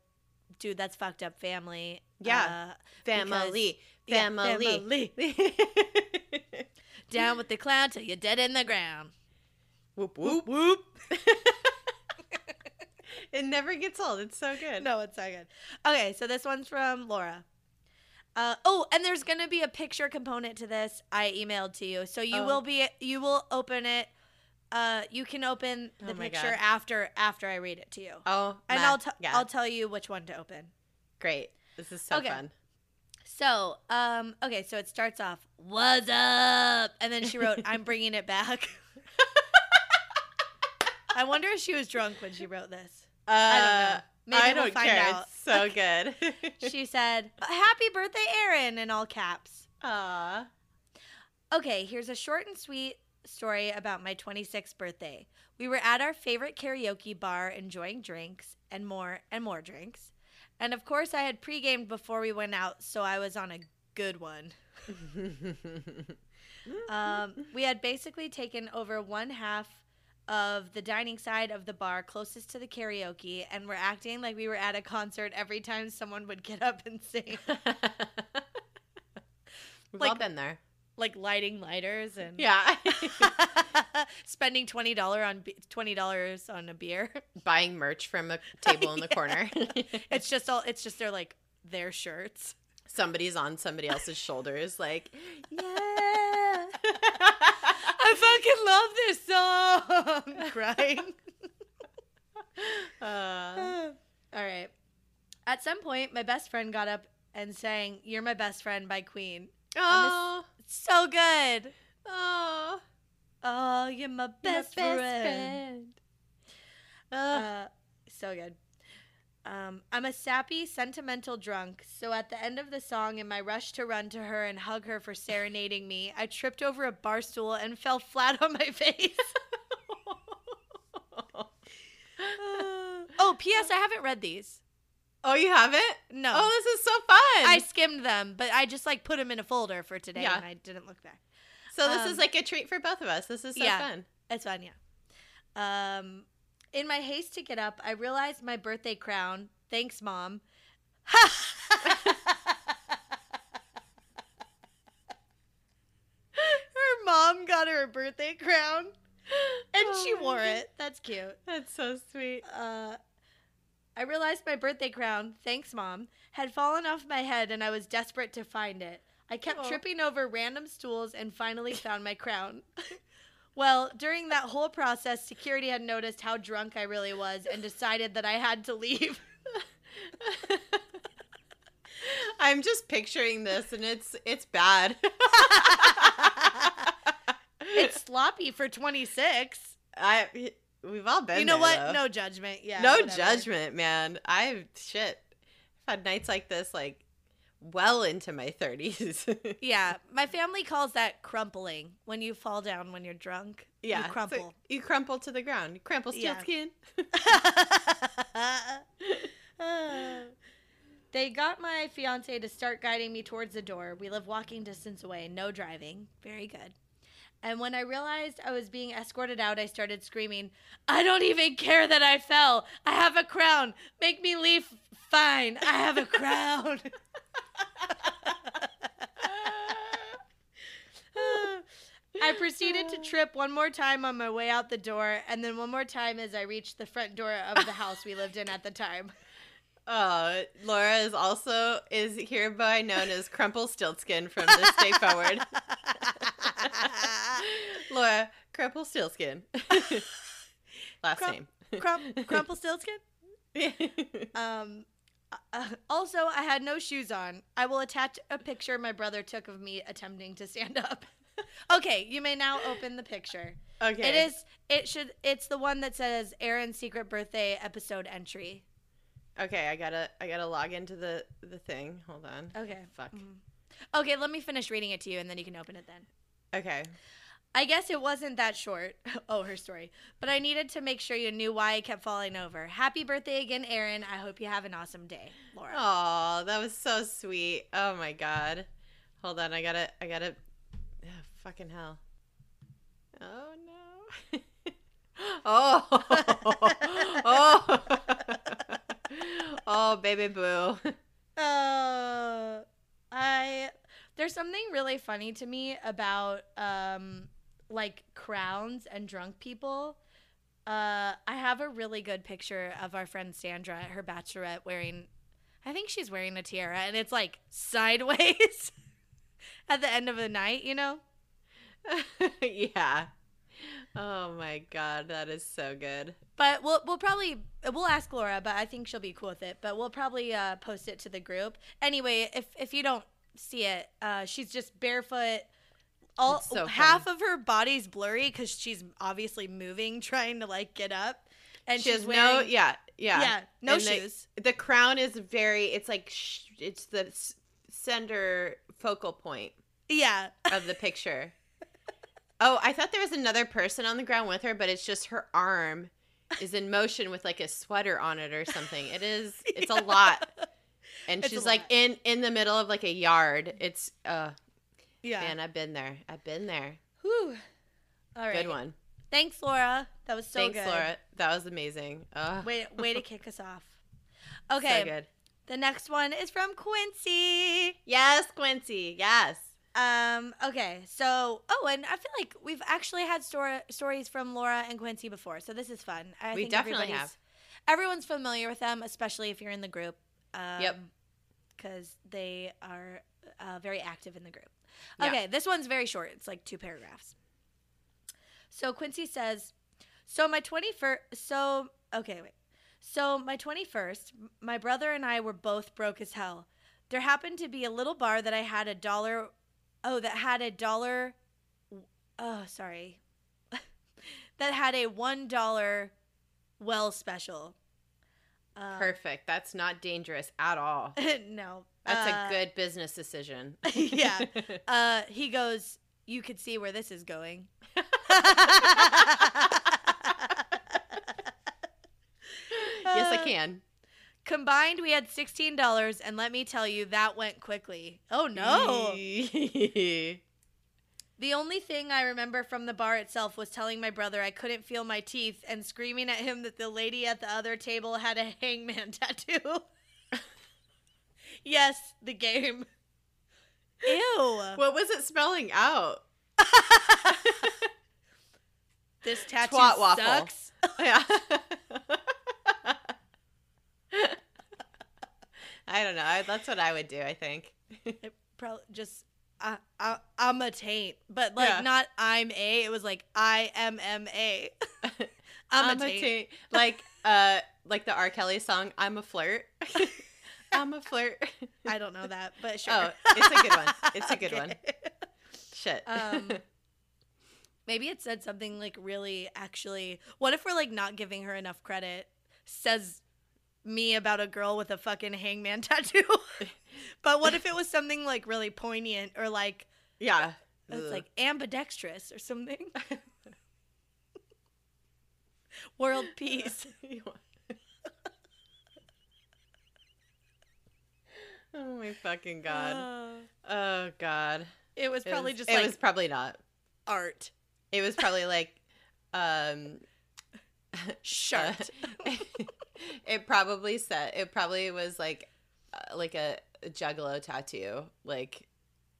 dude that's fucked up family. Yeah. uh, family. yeah, Family. down with the clown till you're dead in the ground. whoop whoop. Whoop. It never gets old. It's so good. No, it's not good. Okay, so this one's from Laura. Uh, oh, and there's gonna be a picture component to this. I emailed to you, so you Oh. will be you will open it. Uh, you can open the Oh picture God. after after I read it to you, Oh, and I'll t-. I'll tell you which one to open. Great. This is so Okay. fun. So, um, okay, so it starts off, "What's up?" and then she wrote, "I'm bringing it back." I wonder if she was drunk when she wrote this. Uh, I don't know. Maybe I we'll don't find care. out. It's so good. She said, "Happy birthday, Erin!" in all caps. Aw. Okay, here's a short and sweet story about my 26th birthday. We were at our favorite karaoke bar enjoying drinks and more and more drinks. And of course, I had pre-gamed before we went out, so I was on a good one. Um, we had basically taken over one half of the dining side of the bar closest to the karaoke and were acting like we were at a concert every time someone would get up and sing. We've all Like- been there. like lighting lighters and Yeah. spending twenty dollar on twenty dollars on a beer. Buying merch from a table in the Yeah. corner. It's just all. It's just their like their shirts. Somebody's on somebody else's shoulders, like, Yeah, I fucking love this song. Crying. uh, all right. At some point, my best friend got up and sang "You're My Best Friend" by Queen. oh, So good. oh, Oh, you're my best, my friend. Ugh. Uh, so good. Um, I'm a sappy, sentimental drunk, so at the end of the song, in my rush to run to her and hug her for serenading me, I tripped over a bar stool and fell flat on my face. oh, P.S. I haven't read these. Oh, you haven't? No. Oh, this is so fun. I skimmed them, but I just like put them in a folder for today yeah. and I didn't look back. So this um, is like a treat for both of us. This is so yeah, fun. It's fun, yeah. Um, in my haste to get up, I realized my birthday crown. Thanks, mom. her mom got her a birthday crown, and she Oh, wore it. That's cute. That's so sweet. Uh, I realized my birthday crown, thanks mom, had fallen off my head and I was desperate to find it. I kept Aw. tripping over random stools and finally found my crown. well, during that whole process, security had noticed how drunk I really was and decided that I had to leave. I'm just picturing this, and it's it's bad. it's sloppy for 26. I we've all been. you know there, what? though. No judgment. Yeah. no whatever. judgment, man. I've shit. I've had nights like this, like well into my thirties. Yeah, my family calls that crumpling when you fall down when you're drunk. yeah, You so crumple. you crumple to the ground. You crumple steel Yeah. skin. Uh, they got my fiance to start guiding me towards the door. We live walking distance away, no driving. Very good. And when I realized I was being escorted out, I started screaming, I don't even care that I fell. I have a crown. Make me leave. Fine. I have a crown. I proceeded to trip one more time on my way out the door, and then one more time as I reached the front door of the house we lived in at the time. Oh, Laura is also is hereby known as Crumple Stiltskin from this day forward. Laura Crumple Stiltskin. Last Crump- name. Crump, crumple Stiltskin? Um, uh, also, I had no shoes on. I will attach a picture my brother took of me attempting to stand up. okay, you may now open the picture. okay. It is. It should. It's the one that says Erin's secret birthday episode entry. Okay, I gotta I gotta log into the the thing. Hold on. Okay. Fuck. Mhm. Okay, let me finish reading it to you, and then you can open it. Then. Okay. I guess it wasn't that short. Oh, her story. But I needed to make sure you knew why I kept falling over. Happy birthday again, Erin. I hope you have an awesome day, Laura. Oh, that was so sweet. Oh my god. Hold on, I gotta I gotta oh, fucking hell. Oh no. oh. oh. oh baby boo. Uh, I there's something really funny to me about um like crowns and drunk people. Uh, I have a really good picture of our friend Sandra at her bachelorette wearing, I think she's wearing a tiara, and it's like sideways at the end of the night, you know. yeah. Oh my god, that is so good. But we'll we'll probably we'll ask Laura, but I think she'll be cool with it. But we'll probably uh, post it to the group anyway. If if you don't see it, uh, she's just barefoot. All so half of her body's blurry because she's obviously moving, trying to like get up, and she she's has wearing no yeah, yeah. yeah no And shoes. The crown is very it's like sh- it's the s- center focal point yeah, of the picture. oh, I thought there was another person on the ground with her, but it's just her arm is in motion with like a sweater on it or something. It is it's a lot. And It's she's like in in the middle of like a yard. It's uh yeah. man, I've been there. I've been there. Whew. All right. Good one. Thanks, Laura. That was so Thanks, good. Laura. That was amazing. Oh, Way way to kick us off. Okay. so good. the next one is from Quincy. Yes, Quincy. Yes. Um. Okay. So, oh, and I feel like we've actually had stor- stories from Laura and Quincy before, so this is fun. I We think definitely have. Everyone's familiar with them, especially if you're in the group. Um, Yep. Because they are uh, very active in the group. Yeah. Okay. This one's very short. It's like two paragraphs. So Quincy says, "So my twenty first. So okay, wait. So my twenty first, my brother and I were both broke as hell. There happened to be a little bar that I had a dollar. Oh, that had a dollar. Oh, sorry. that had a one dollar well special. Uh, Perfect. That's not dangerous at all. no, That's Uh, a good business decision. yeah. Uh, he goes. You could see where this is going. yes, I can. Combined, we had $16, and let me tell you, that went quickly. Oh no. The only thing I remember from the bar itself was telling my brother I couldn't feel my teeth and screaming at him that the lady at the other table had a hangman tattoo. yes, the game. Ew. what was it spelling out? This tattoo Twat waffle. sucks. Yeah. I don't know. That's what I would do. I think. It probably just I, I I'm a taint, but like Yeah. not I'm a. It was like I am M A. I'm, a taint. taint. Like uh, like the R. Kelly song. I'm a flirt. I'm a flirt. I don't know that, but sure. Oh, it's a good one. It's a good one. Shit. Um, maybe it said something like really actually. What if we're like not giving her enough credit? Says me about a girl with a fucking hangman tattoo. but what if it was something like really poignant or like yeah. it's like ambidextrous or something? World peace. oh my fucking god. Uh, Oh god. it was It probably was- just It like was probably not. art. It was probably like um Shart. Uh, it probably said it probably was like uh, like a, a juggalo tattoo like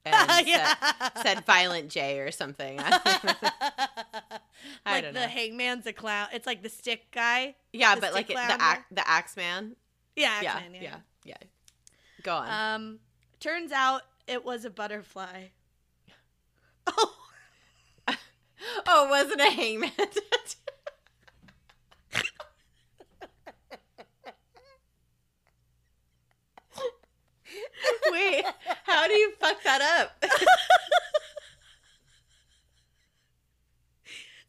and yeah. said, said Violent J or something I like the know. hangman's a clown. It's like the stick guy. yeah but like it, the ax the axe man Yeah, yeah, X-Men, yeah yeah go on Um, turns out it was a butterfly. Oh, oh it wasn't a hangman tattoo wait how do you fuck that up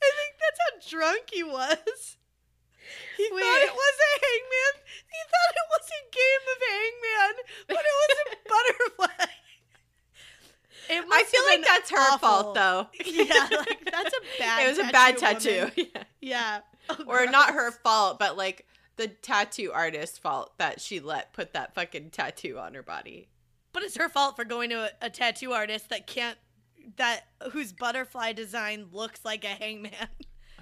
I think that's how drunk he was. He thought it was a hangman. He thought it was a game of hangman, but it was a butterfly. It I feel like that's her awful. fault though. Yeah, like that's a bad. it was a bad tattoo, woman. Yeah, Oh, or not her fault, but like the tattoo artist's fault that she let put that fucking tattoo on her body. But it's her fault for going to a, a tattoo artist that can't that whose butterfly design looks like a hangman.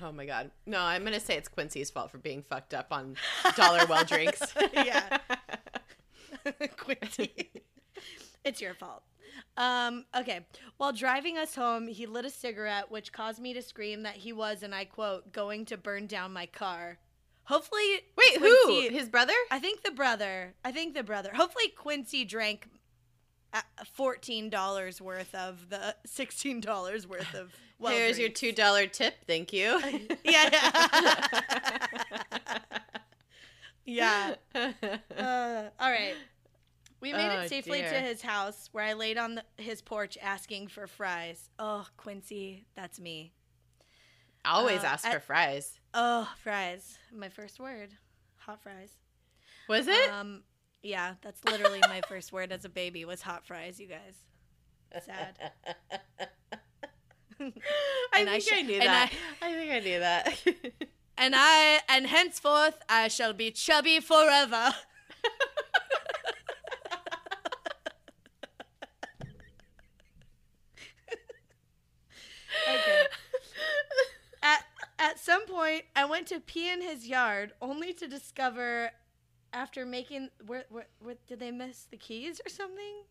Oh my god. No, I'm gonna say it's Quincy's fault for being fucked up on dollar well drinks. Yeah. Quincy. it's your fault. Um, okay. While driving us home, he lit a cigarette, which caused me to scream that he was, and I quote, going to burn down my car. Hopefully, Wait, Quincy- who? His brother? I think the brother. I think the brother. Hopefully, Quincy drank fourteen dollars worth of the sixteen dollars worth of. Well Here's your two dollar tip. Thank you. Yeah. yeah. Uh, all right. We made Oh, it safely to his house where I laid on the, his porch asking for fries. Oh, Quincy, that's me. Always Uh, ask I- for fries. Oh, fries. My first word. Hot fries. Was it? Um, yeah, that's literally my first word as a baby was hot fries, you guys. Sad. I and I think sh- I, knew that. I, think I knew that. And I and henceforth I shall be chubby forever. okay. At at some point I went to pee in his yard only to discover after making where, where did they miss the keys or something?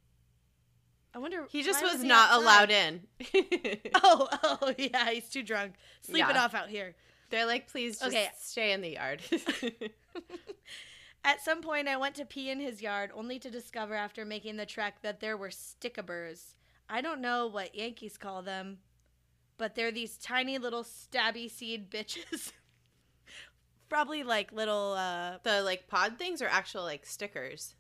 I wonder he just was he not outside? allowed in. Oh, oh yeah, he's too drunk. Sleep it off out here. They're like, please just Okay. stay in the yard. At some point, I went to pee in his yard, only to discover after making the trek that there were stickabers. I don't know what Yankees call them, but they're these tiny little stabby seed bitches. Probably like little, uh, the like pod things are actual like stickers.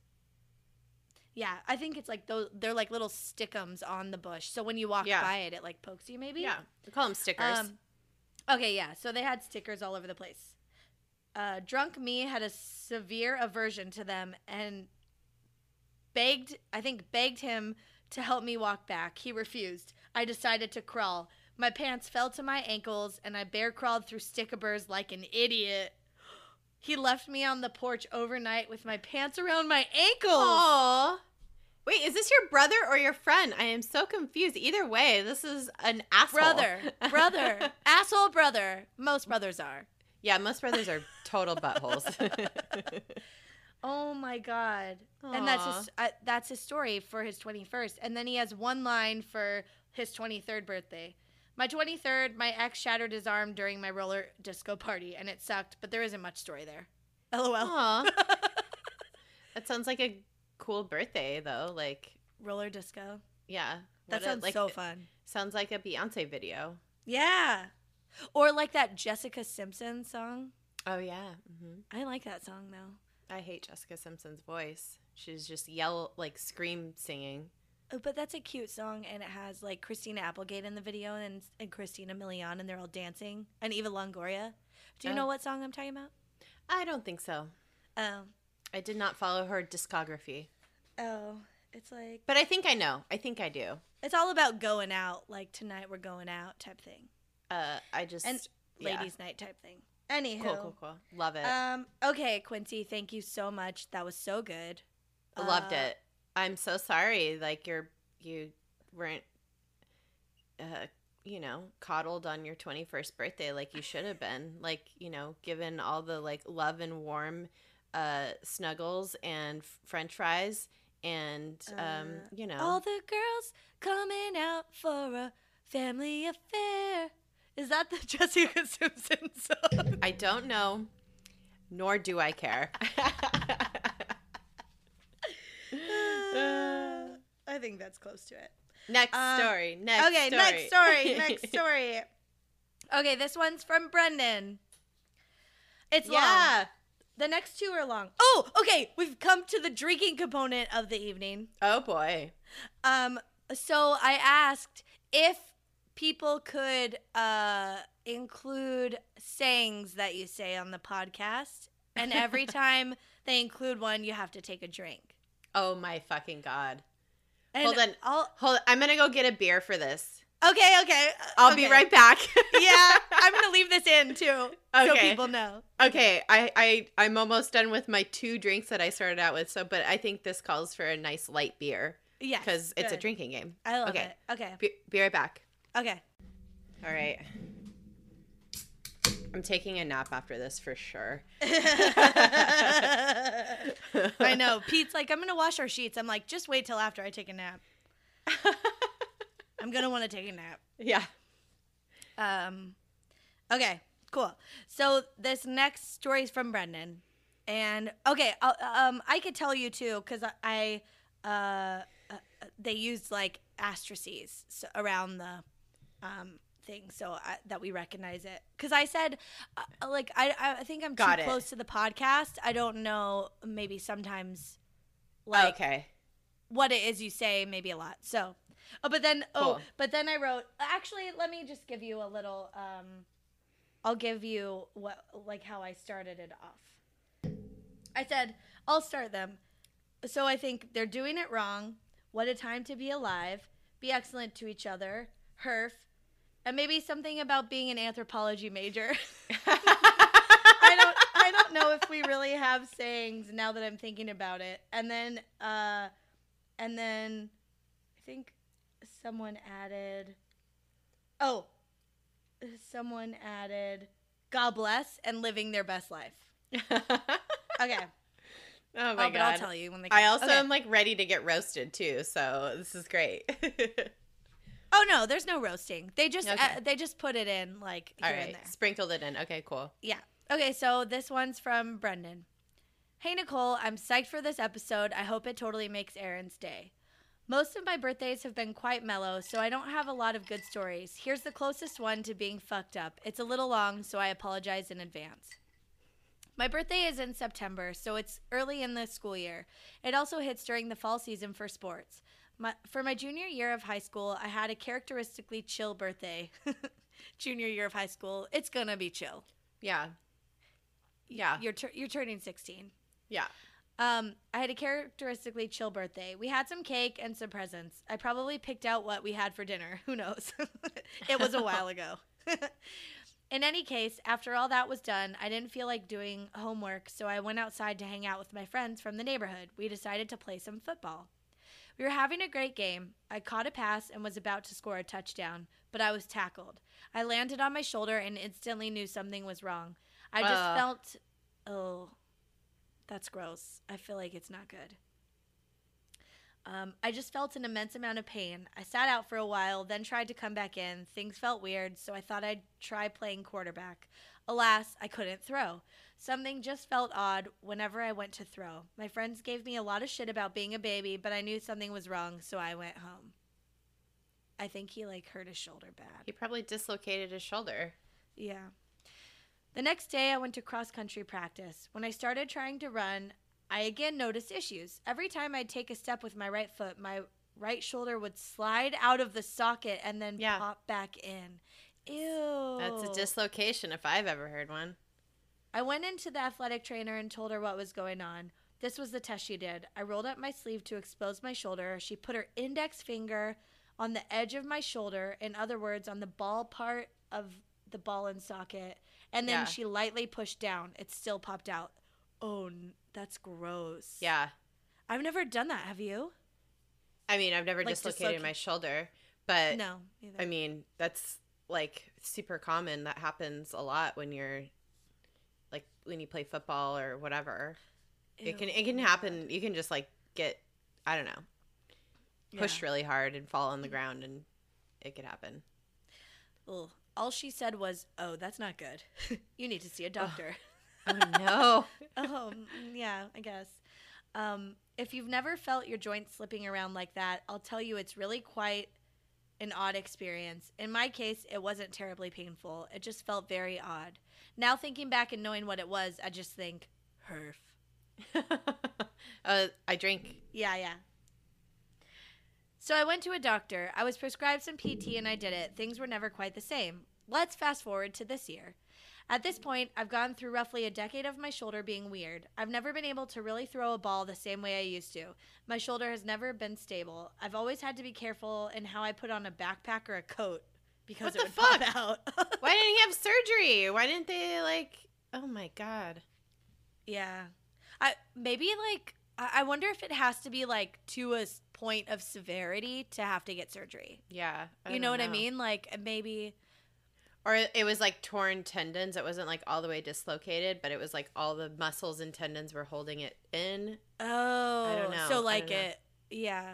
yeah, I think it's like those, they're like little stickums on the bush. So when you walk Yeah. by it, it like pokes you maybe? Yeah, we call them stickers. Um, okay, yeah. So they had stickers all over the place. Uh, drunk me had a severe aversion to them and begged, I think, begged him to help me walk back. He refused. I decided to crawl. My pants fell to my ankles and I bear crawled through stickabers like an idiot. He left me on the porch overnight with my pants around my ankles. Aw. Wait, is this your brother or your friend? I am so confused. Either way, this is an asshole. Brother, brother, asshole brother. Most brothers are. yeah, most brothers are total buttholes. Oh my god! And that's his, uh, that's his story for his 21st. And then he has one line for his 23rd birthday. My 23rd, my ex shattered his arm during my roller disco party, and it sucked. But there isn't much story there. LOL. That sounds like a cool birthday, though. Like, roller disco. yeah. That what a- sounds like, so fun. Sounds like a Beyonce video. Yeah. Or like that Jessica Simpson song. Oh yeah. hmm I like that song though. I hate Jessica Simpson's voice. She's just yell like scream singing. Oh, But that's a cute song, and it has like Christina Applegate in the video, and and Christina Milian, and they're all dancing, and Eva Longoria. Do you Oh. know what song I'm talking about? I don't think so. Oh, I did not follow her discography, oh, it's like but I think I know. I think I do. it's all about going out, like tonight we're going out type thing, Uh, I just and yeah. ladies' night type thing. Anywho, Cool, cool, cool. Love it. um, okay, Quincy, thank you so much. That was so good. I Loved uh, it. I'm so sorry. Like you're you weren't, uh, you know, coddled on your 21st birthday like you should have been. Like you know, given all the like love and warm, uh, snuggles and f- French fries and um, Uh, you know, All the girls coming out for a family affair. Is that the Jessica Simpson song? I don't know, nor do I care. I think that's close to it. next Um, story. Next okay, story. next story. Next story. Okay, this one's from Brendan. It's long. yeah. The next two are long. Oh, okay. We've come to the drinking component of the evening. Oh boy. Um, so I asked if people could uh include sayings that you say on the podcast, and every time they include one, you have to take a drink. Oh my fucking god. And Hold on. I'll, Hold. I'm gonna go get a beer for this. okay, okay. I'll be right back. yeah, I'm gonna leave this in too, so people know. okay. I I I'm almost done with my two drinks that I started out with. So, but I think this calls for a nice light beer Yeah, because it's a drinking game. I love okay. it. Okay, Be, be right back. okay. All right. I'm taking a nap after this for sure. I know. Pete's like, I'm gonna wash our sheets. I'm like, just wait till after I take a nap. I'm gonna want to take a nap. Yeah. Um, okay, cool. So this next story is from Brendan, and okay, uh, um, I could tell you too because I, uh, uh, they used like asterisks around the, um, thing so I, that we recognize it. Because I said, uh, like, I, I think I'm Got too it. close to the podcast. I don't know. Maybe sometimes, like, okay. what it is you say maybe a lot so oh but then oh Cool. but then i wrote actually let me just give you a little um i'll give you what like how i started it off i said i'll start them so i think they're doing it wrong what a time to be alive be excellent to each other herf and maybe something about being an anthropology major I don't I don't know if we really have sayings now that I'm thinking about it. And then uh and then I think someone added Oh, someone added God bless and living their best life. Okay. Oh oh, my but I'll tell you when they Come. I also Okay. am like ready to get roasted too, so this is great. Oh no, there's no roasting. They just Okay. uh, they just put it in like All here and there. sprinkled it in. Okay, cool. Yeah. Okay, so this one's from Brendan. Hey, Nicole, I'm psyched for this episode. I hope it totally makes Erin's day. Most of my birthdays have been quite mellow, so I don't have a lot of good stories. Here's the closest one to being fucked up. It's a little long, so I apologize in advance. My birthday is in September, so it's early in the school year. It also hits during the fall season for sports. My, for my junior year of high school, I had a characteristically chill birthday. junior year of high school, it's gonna be chill. Yeah. Yeah. You're tur- you're turning 16. Yeah. Um, I had a characteristically chill birthday. We had some cake and some presents. I probably picked out what we had for dinner. Who knows? it was a while ago. In any case, after all that was done, I didn't feel like doing homework, so I went outside to hang out with my friends from the neighborhood. We decided to play some football. We were having a great game. I caught a pass and was about to score a touchdown, but I was tackled. I landed on my shoulder and instantly knew something was wrong. I just Ugh. felt, oh, that's gross. I feel like it's not good. Um, I just felt an immense amount of pain. I sat out for a while, then tried to come back in. Things felt weird, so I thought I'd try playing quarterback. Alas, I couldn't throw. Something just felt odd whenever I went to throw. My friends gave me a lot of shit about being a baby, but I knew something was wrong, so I went home. I think he like hurt his shoulder bad. He probably dislocated his shoulder. Yeah. The next day, I went to cross country practice. When I started trying to run, I again noticed issues. Every time I'd take a step with my right foot, my right shoulder would slide out of the socket and then Yeah. pop back in. Ew. That's a dislocation if I've ever heard one. I went into the athletic trainer and told her what was going on. This was the test she did. I rolled up my sleeve to expose my shoulder. She put her index finger on the edge of my shoulder, in other words, on the ball part of the ball and socket, and then Yeah. she lightly pushed down. It still popped out. Oh, that's gross. Yeah. I've never done that. Have you? I mean, I've never Like dislocated disloca- my shoulder, but no. Neither. I mean, that's like super common. That happens a lot when you're like when you play football or whatever. It can it can happen. You can just like get I don't know, Yeah. pushed really hard and fall on the ground and it could happen. Ugh. All she said was, "Oh, that's not good. you need to see a doctor." Oh no. oh, mm, yeah, I guess. Um, if you've never felt your joints slipping around like that, I'll tell you it's really quite an odd experience. In my case, it wasn't terribly painful. It just felt very odd. Now, thinking back and knowing what it was, I just think, herf. uh, I drink. Yeah, yeah. So I went to a doctor. I was prescribed some PT and I did it. Things were never quite the same. Let's fast forward to this year. At this point, I've gone through roughly a decade of my shoulder being weird. I've never been able to really throw a ball the same way I used to. My shoulder has never been stable. I've always had to be careful in how I put on a backpack or a coat because What it the would pop fuck? out. Why didn't he have surgery? Why didn't they like? Oh my god. Yeah. I maybe like I wonder if it has to be like to a point of severity to have to get surgery. Yeah. I you know what I mean? Like maybe Or it was like torn tendons. It wasn't like all the way dislocated, but it was like all the muscles and tendons were holding it in. oh, i don't know. So like don't know. it yeah.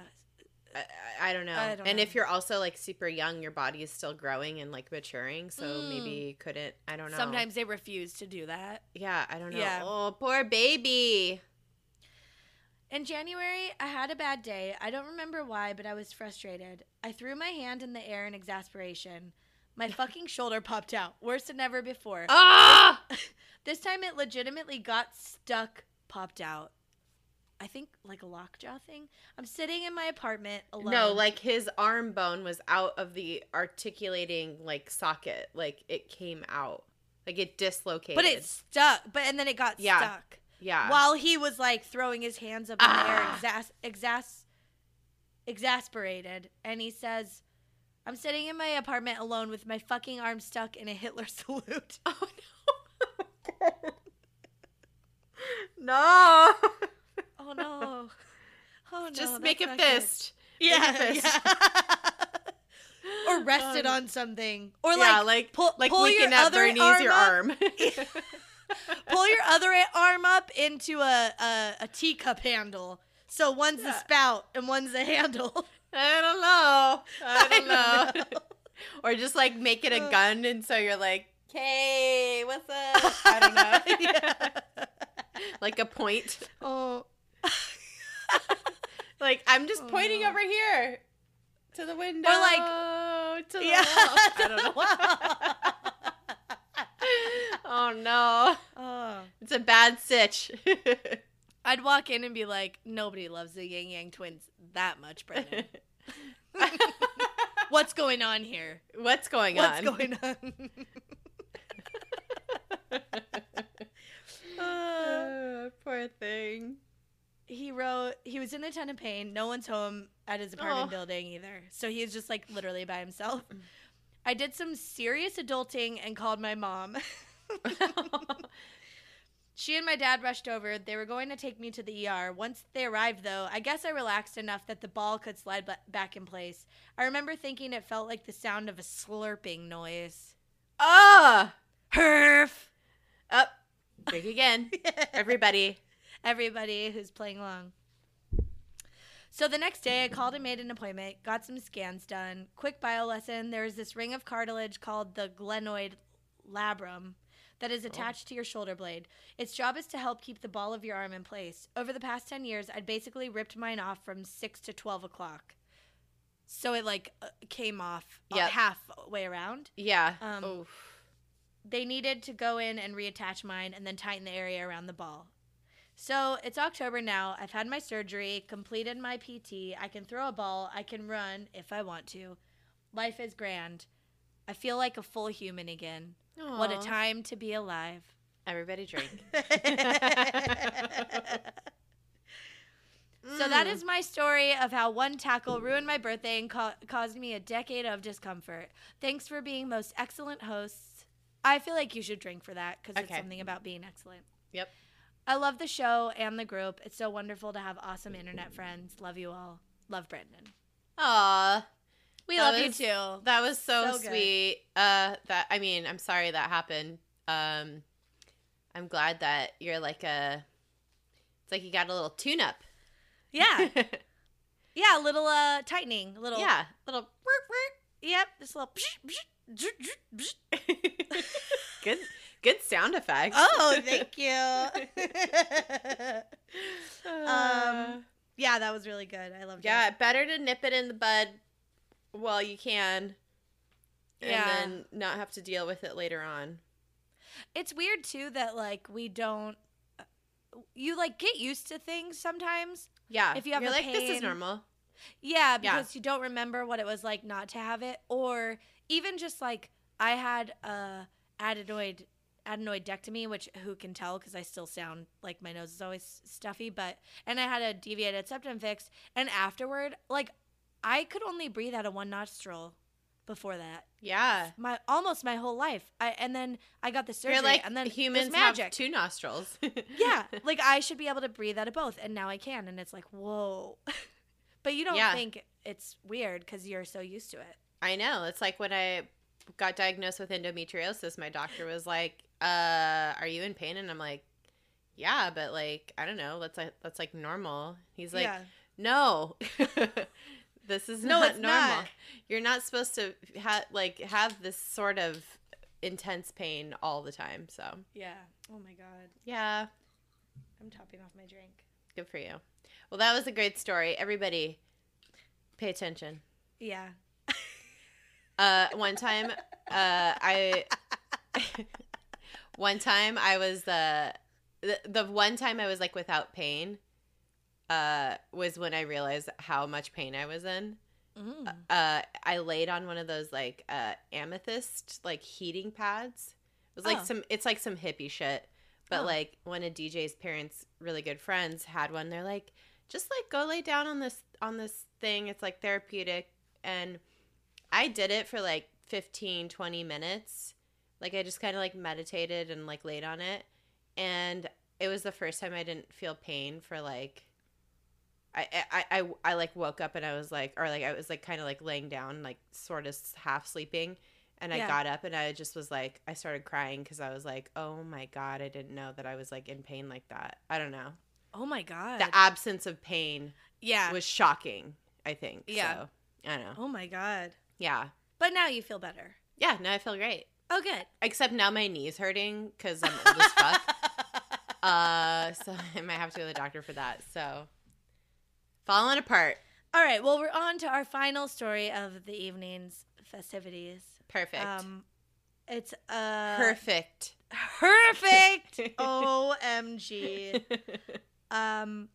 I, I- don't know. I don't and know. if you're also like super young, your body is still growing and like maturing, so Mm. maybe you couldn't. I don't know. Sometimes they refuse to do that. yeah, I don't know. Yeah. Oh, poor baby. In January, I had a bad day. I don't remember why, but I was frustrated. I threw my hand in the air in exasperation. My fucking shoulder popped out, worse than ever before. Ah! This time it legitimately got stuck, popped out. I think like a lockjaw thing. I'm sitting in my apartment alone. No, like his arm bone was out of the articulating like socket. Like it came out. Like it dislocated. but it stuck. But and then it got Yeah. stuck yeah. while he was like throwing his hands up in the air, Ah. exas- exas- exasperated, and he says, "I'm sitting in my apartment alone with my fucking arm stuck in a Hitler salute." Oh no. no. Oh no. Oh no. Just make a not good. fist. Yeah. Make a fist. yeah. or rest Um, on something. Or yeah, like like pull, like pull your other arm your up. arm. pull your other arm up into a, a, a teacup handle. So one's the spout and one's the handle. I don't know. I don't I know. know. or just like make it a Uh. gun, and so you're like, "Hey, what's up?" I don't know. Like a point. Oh. Like I'm just Oh, pointing no. over here to the window. Or like- to the Yeah. wall. I don't know. oh no, oh. it's a bad sitch. I'd walk in and be like, nobody loves the Ying Yang twins that much, Brendan. What's going on here? What's going on? What's on? going on? Uh, poor thing. he wrote he was in a ton of pain no one's home at his apartment Oh. building either so he was just like literally by himself I did some serious adulting and called my mom. she and my dad rushed over. They were going to take me to the ER. Once they arrived, though, I guess I relaxed enough that the ball could slide ba- back in place. I remember thinking it felt like the sound of a slurping noise. Ah, Herf! up, drink again, everybody. Everybody who's playing along. So the next day, I called and made an appointment, got some scans done. Quick bio lesson there is this ring of cartilage called the glenoid labrum that is attached to your shoulder blade. Its job is to help keep the ball of your arm in place. Over the past 10 years, I'd basically ripped mine off from 6 to 12 o'clock. So it like uh, came off uh, Yep. halfway around. Yeah. Um, Oof. They needed to go in and reattach mine and then tighten the area around the ball. So it's October now. I've had my surgery, completed my PT. I can throw a ball. I can run if I want to. Life is grand. I feel like a full human again. What a time to be alive. Everybody drink. So that Mm. my story of how one tackle ruined my birthday and ca- caused me a decade of discomfort. Thanks for being most excellent hosts. I feel like you should drink for that because it's something about being excellent. Yep. I love the show and the group. It's so wonderful to have awesome internet friends. Love you all. Love Brendan. Aw. We That love was- you too. That was so, So good. sweet. Uh that I mean, I'm sorry that happened. Um I'm glad that you're like a it's like you got a little tune up. Yeah. yeah, a little uh tightening. A little yeah, little Yep, this little good good sound effects. Oh, thank you. Um yeah, that was really good. I loved yeah, it. better to nip it in the bud while you can and Yeah. then not have to deal with it later on. It's weird too that like we don't you like get used to things sometimes. Yeah. If you have you're a like this is normal. Yeah, Yeah. because you don't remember what it was like not to have it, or even just like I had a adenoid adenoidectomy, which who can tell because I still sound like my nose is always stuffy, but and I had a deviated septum fixed and afterward, like I could only breathe out of one nostril before that. Yeah. My almost my whole life, I and then I got the surgery, like and then humans magic. have two nostrils. yeah, like I should be able to breathe out of both, and now I can, and it's like whoa. but you don't Yeah. think it's weird because you're so used to it. I know. It's like when I got diagnosed with endometriosis, my doctor was like, "Uh, are you in pain?" And I'm like, "Yeah, but like, I don't know. That's like that's like normal." He's like, yeah. "No." This is No, not it's normal. not. You're not supposed to ha- like have this sort of intense pain all the time. So, Yeah. Oh my god. yeah, I'm topping off my drink. good for you. Well, that was a great story. Everybody pay attention. Yeah. Uh, one time, uh, I one time I was uh, the the one time I was like without pain, uh, was when I realized how much pain I was in. Mm. Uh, I laid on one of those like uh amethyst like heating pads. It was like Oh. some it's like some hippie shit. But Oh. like one of DJ's parents, really good friends, had one. They're like, just like go lay down on this on this thing. It's like therapeutic. And I did it for like 15, 20 minutes. Like I just kind of like meditated and like laid on it. And it was the first time I didn't feel pain for like I, I, I, I like woke up and I was like, or like I was like kind of like laying down, like sort of half sleeping, and I Yeah. got up and I just was like, I started crying because I was like, oh my god, I didn't know that I was like in pain like that. I don't know. Oh my god. The absence of pain yeah. was shocking. I think. Yeah. So, I don't know. oh my god. Yeah. But now you feel better. Yeah. Now I feel great. Oh good. Except now my knee's hurting because I'm old as fuck. Uh, so I might have to go to the doctor for that. So falling apart. All right. Well, we're on to our final story of the evening's festivities. Perfect. Um, it's uh Perfect. perfect. Omg. Um,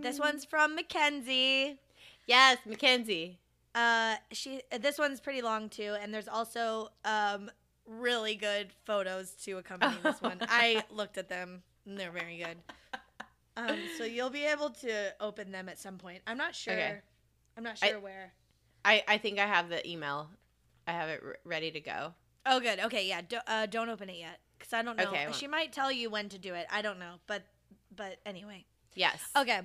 this one's from Mackenzie. Yes, Mackenzie. Uh, she. This one's pretty long too, and there's also um really good photos to accompany this one. I looked at them; and they're very good. Um, so you'll be able to open them at some point. I'm not sure. Okay. I'm not I- sure where. I, I think I have the email. I have it r- ready to go. Oh, good. Okay, yeah. Do, uh, don't open it yet, because I don't know. Okay, I she might tell you when to do it. I don't know, but but anyway. Yes. Okay.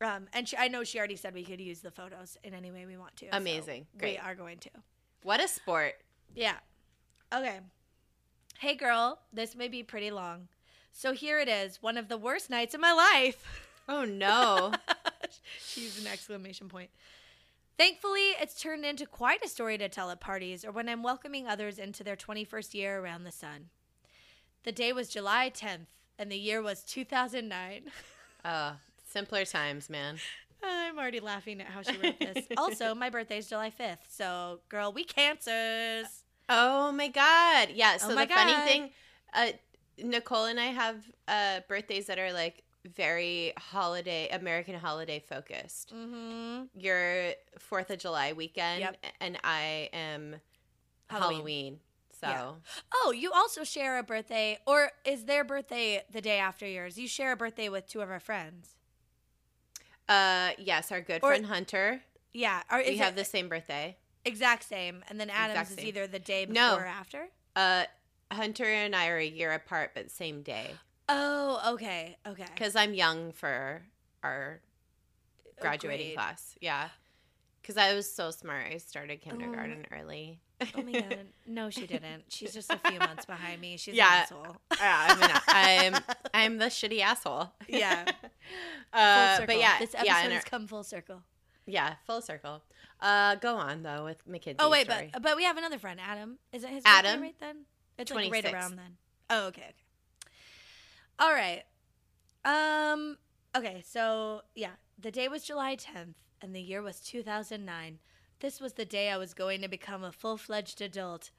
Um, and she, I know she already said we could use the photos in any way we want to. so Amazing. Great. We are going to. What a sport. Yeah. Okay. Hey, girl. This may be pretty long. So here it is. One of the worst nights of my life. Oh no. She's an exclamation point. Thankfully, it's turned into quite a story to tell at parties or when I'm welcoming others into their 21st year around the sun. The day was July 10th, and the year was 2009. oh, simpler times, man. I'm already laughing at how she wrote this. also, my birthday's July 5th, so girl, we cancers. Oh my god. Yeah, so Oh my the funny thing uh Nicole and I have uh birthdays that are like very holiday American holiday focused. Mm-hmm. Your 4th of July weekend Yep. and I am Halloween. Halloween. So Yeah. Oh, you also share a birthday, or is their birthday the day after yours? You share a birthday with two of our friends. uh yes, our good Or- friend Hunter. Yeah, or is we have it the same birthday. exact same, and then Adam's Exact is same. either the day before No. or after. Uh Hunter and I are a year apart but same day Oh, okay, okay. cuz I'm young for our graduating Agreed. class. Yeah. Cuz I was so smart. I started kindergarten early. Oh my god, no, she didn't. She's just a few months behind me. She's Yeah. an asshole. Yeah, I'm, an, I'm I'm the shitty asshole. Yeah. Full Uh, circle. but yeah, this episode yeah, has our- come full circle. yeah, full circle. Uh, go on though with Mackenzie. Oh wait, story. but but we have another friend, Adam. Is it his Adam? right then? It's like right around then. Oh, okay, okay. All right. Um. Okay, so yeah, the day was July 10th, and the year was 2009. This was the day I was going to become a full fledged adult.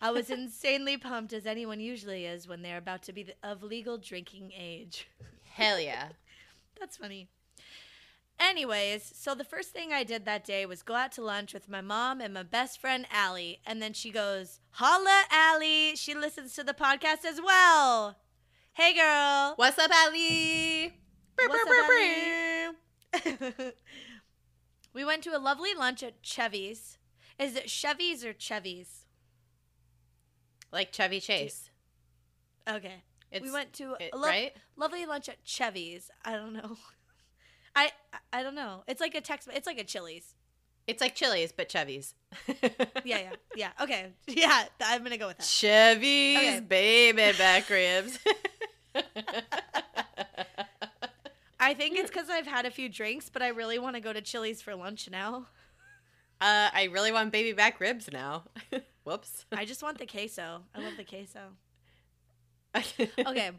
I was insanely pumped, as anyone usually is when they're about to be the, of legal drinking age. hell yeah. That's funny. Anyways, so the first thing I did that day was go out to lunch with my mom and my best friend Allie, and then she goes, "Holla, Allie! She listens to the podcast as well. Hey, girl. What's up, Allie? What's up, Allie? we went to a lovely lunch at Chevy's. Is it Chevy's or Chevy's? Like Chevy Chase. Okay. It's, we went to a lo- right? lovely lunch at Chevy's. I don't know. I I don't know. It's like a text. It's like a Chili's. It's like Chili's, but Chevy's. Yeah, yeah, yeah. Okay, yeah. I'm gonna go with that. Chevy's Okay. baby back ribs. I think it's because I've had a few drinks, but I really want to go to Chili's for lunch now. uh, I really want baby back ribs now. Whoops. I just want the queso. I love the queso. Okay.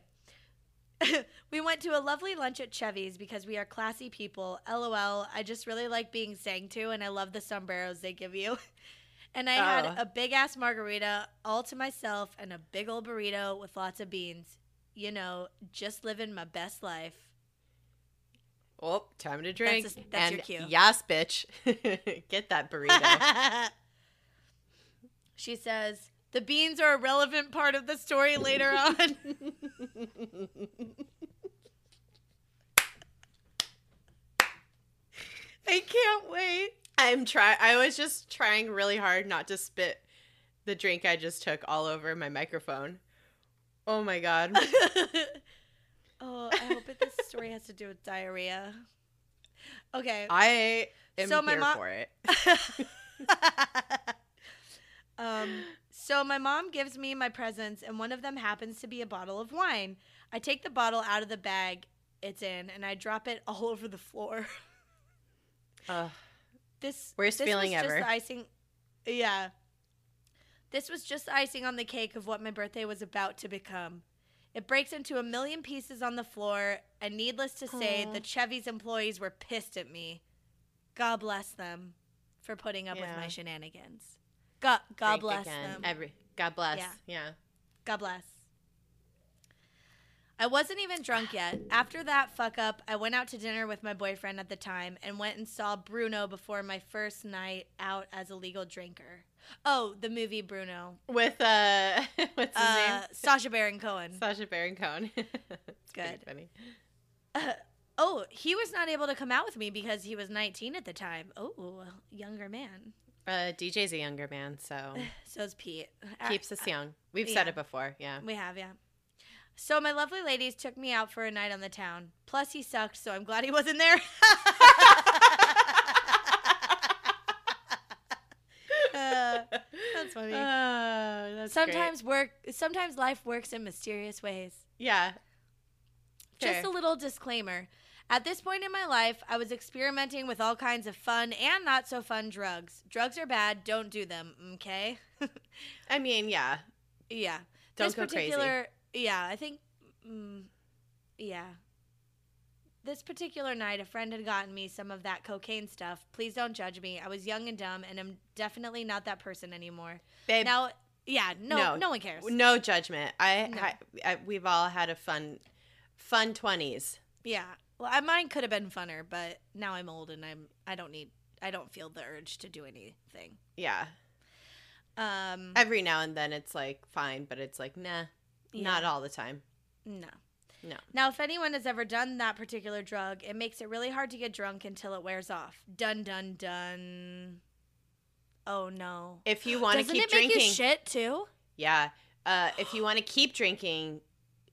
we went to a lovely lunch at Chevy's because we are classy people. LOL. I just really like being sang to, and I love the sombreros they give you. And I had a big ass margarita all to myself and a big old burrito with lots of beans. You know, just living my best life. Oh, time to drink. That's a- that's your cue. Yes, bitch. Get that burrito. she says, the beans are a relevant part of the story later on. I can't wait. I'm try. I was just trying really hard not to spit the drink I just took all over my microphone. Oh my god. oh, I hope that this story has to do with diarrhea. Okay. I am So my here mom- for it. um, so my mom gives me my presents, and one of them happens to be a bottle of wine. I take the bottle out of the bag it's in, and I drop it all over the floor. Ugh. This Worst this feeling was just ever. icing. Yeah. This was just icing on the cake of what my birthday was about to become. It breaks into a million pieces on the floor, and needless to say, Aw. the Chevy's employees were pissed at me. God bless them for putting up with my shenanigans. God, God bless again. them. Every God bless. Yeah. Yeah. God bless. I wasn't even drunk yet. After that fuck up, I went out to dinner with my boyfriend at the time and went and saw Bruno before my first night out as a legal drinker. Oh, the movie Bruno. With uh, what's his Uh, name? Sacha Baron Cohen. Sacha Baron Cohen. it's Good. funny. oh, he was not able to come out with me because he was 19 at the time. Oh, younger man. Uh, DJ's a younger man, so So's Pete. Uh, keeps us young. We've said yeah. it before. Yeah. We have, yeah. So my lovely ladies took me out for a night on the town. Plus he sucked, so I'm glad he wasn't there. Uh, that's funny. Oh, that's great. sometimes work sometimes life works in mysterious ways. Yeah. Just a little disclaimer. At this point in my life, I was experimenting with all kinds of fun and not so fun drugs. Drugs are bad, don't do them, okay? I mean, yeah. yeah. Don't this go crazy. particular yeah, I think mm, yeah. This particular night, a friend had gotten me some of that cocaine stuff. Please don't judge me. I was young and dumb, and I'm definitely not that person anymore. Babe, Now, yeah, no, No. no, one cares. no judgment. I, No. I, I we've all had a fun fun 20s. Yeah. Well, mine could have been funner, but now I'm old and I'm I don't need I don't feel the urge to do anything. Yeah. Um, Every now and then it's like fine, but it's like nah, not all the time. No. No. Now, if anyone has ever done that particular drug, it makes it really hard to get drunk until it wears off. Dun dun dun. Oh no. If you want to keep it make drinking, you shit too? yeah. Uh, if you want to keep drinking,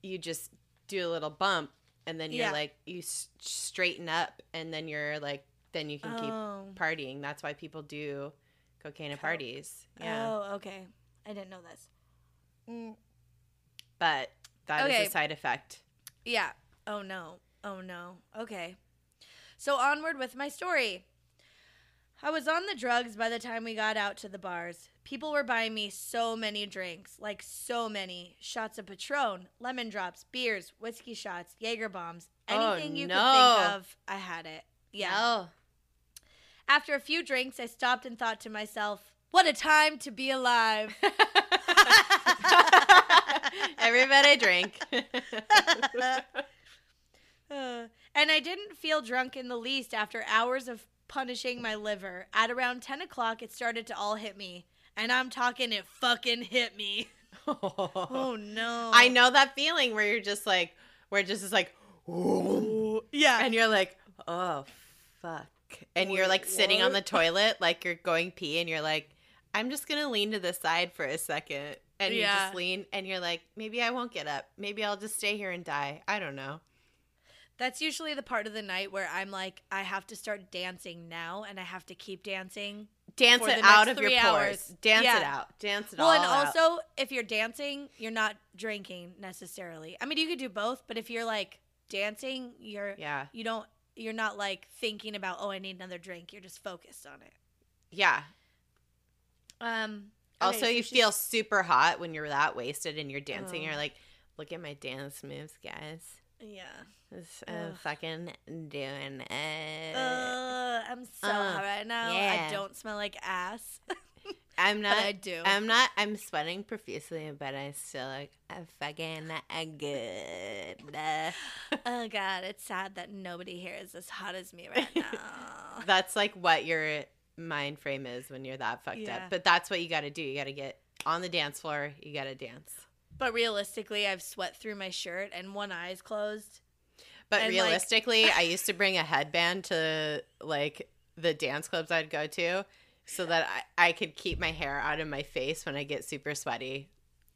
you just do a little bump, and then you're Yeah. like you s- straighten up, and then you're like then you can keep Oh. partying. That's why people do cocaine at parties. Yeah. Oh, okay. I didn't know this. Mm, But that is Okay. a side effect. Yeah. Oh no. Oh no. Okay. So onward with my story. I was on the drugs by the time we got out to the bars. People were buying me so many drinks, like so many shots of Patron, lemon drops, beers, whiskey shots, Jaeger bombs, Oh, anything you could think of. I had it. Yeah. Oh. After a few drinks, I stopped and thought to myself, "What a time to be alive." Everybody drink. Uh, and I didn't feel drunk in the least after hours of punishing my liver. At around 10 o'clock, it started to all hit me. And I'm talking, it fucking hit me. Oh no. I know that feeling where you're just like, where it just is like, Yeah. and you're like, oh, fuck. And you're like Wait, sitting on the toilet, like you're going pee, and you're like, I'm just going to lean to the side for a second. And you just lean, and you're like, maybe I won't get up. Maybe I'll just stay here and die. I don't know. That's usually the part of the night where I'm like, I have to start dancing now and I have to keep dancing. Dance it out of your pores. hours. Dance it out. Dance it well, all out. Well, and also, if you're dancing, you're not drinking necessarily. I mean, you could do both, but if you're like dancing, you're Yeah. you don't you're not like thinking about, "Oh, I need another drink." You're just focused on it. Yeah. Um. Also, so you feel super hot when you're that wasted and you're dancing. Oh. You're like, look at my dance moves, guys. Yeah. This, uh, fucking doing it. Uh, I'm so uh, hot right now. yeah. I don't smell like ass, I'm not. I do. I'm not. I'm sweating profusely, but I still look uh, fucking uh, good. Oh God, it's sad that nobody here is as hot as me right now. that's like what your mind frame is when you're that fucked Yeah. up. But that's what you got to do. You got to get on the dance floor. You got to dance. but realistically, I've sweat through my shirt and one eye's closed. But And, like- realistically, I used to bring a headband to like the dance clubs I'd go to so that I, I could keep my hair out of my face when I get super sweaty.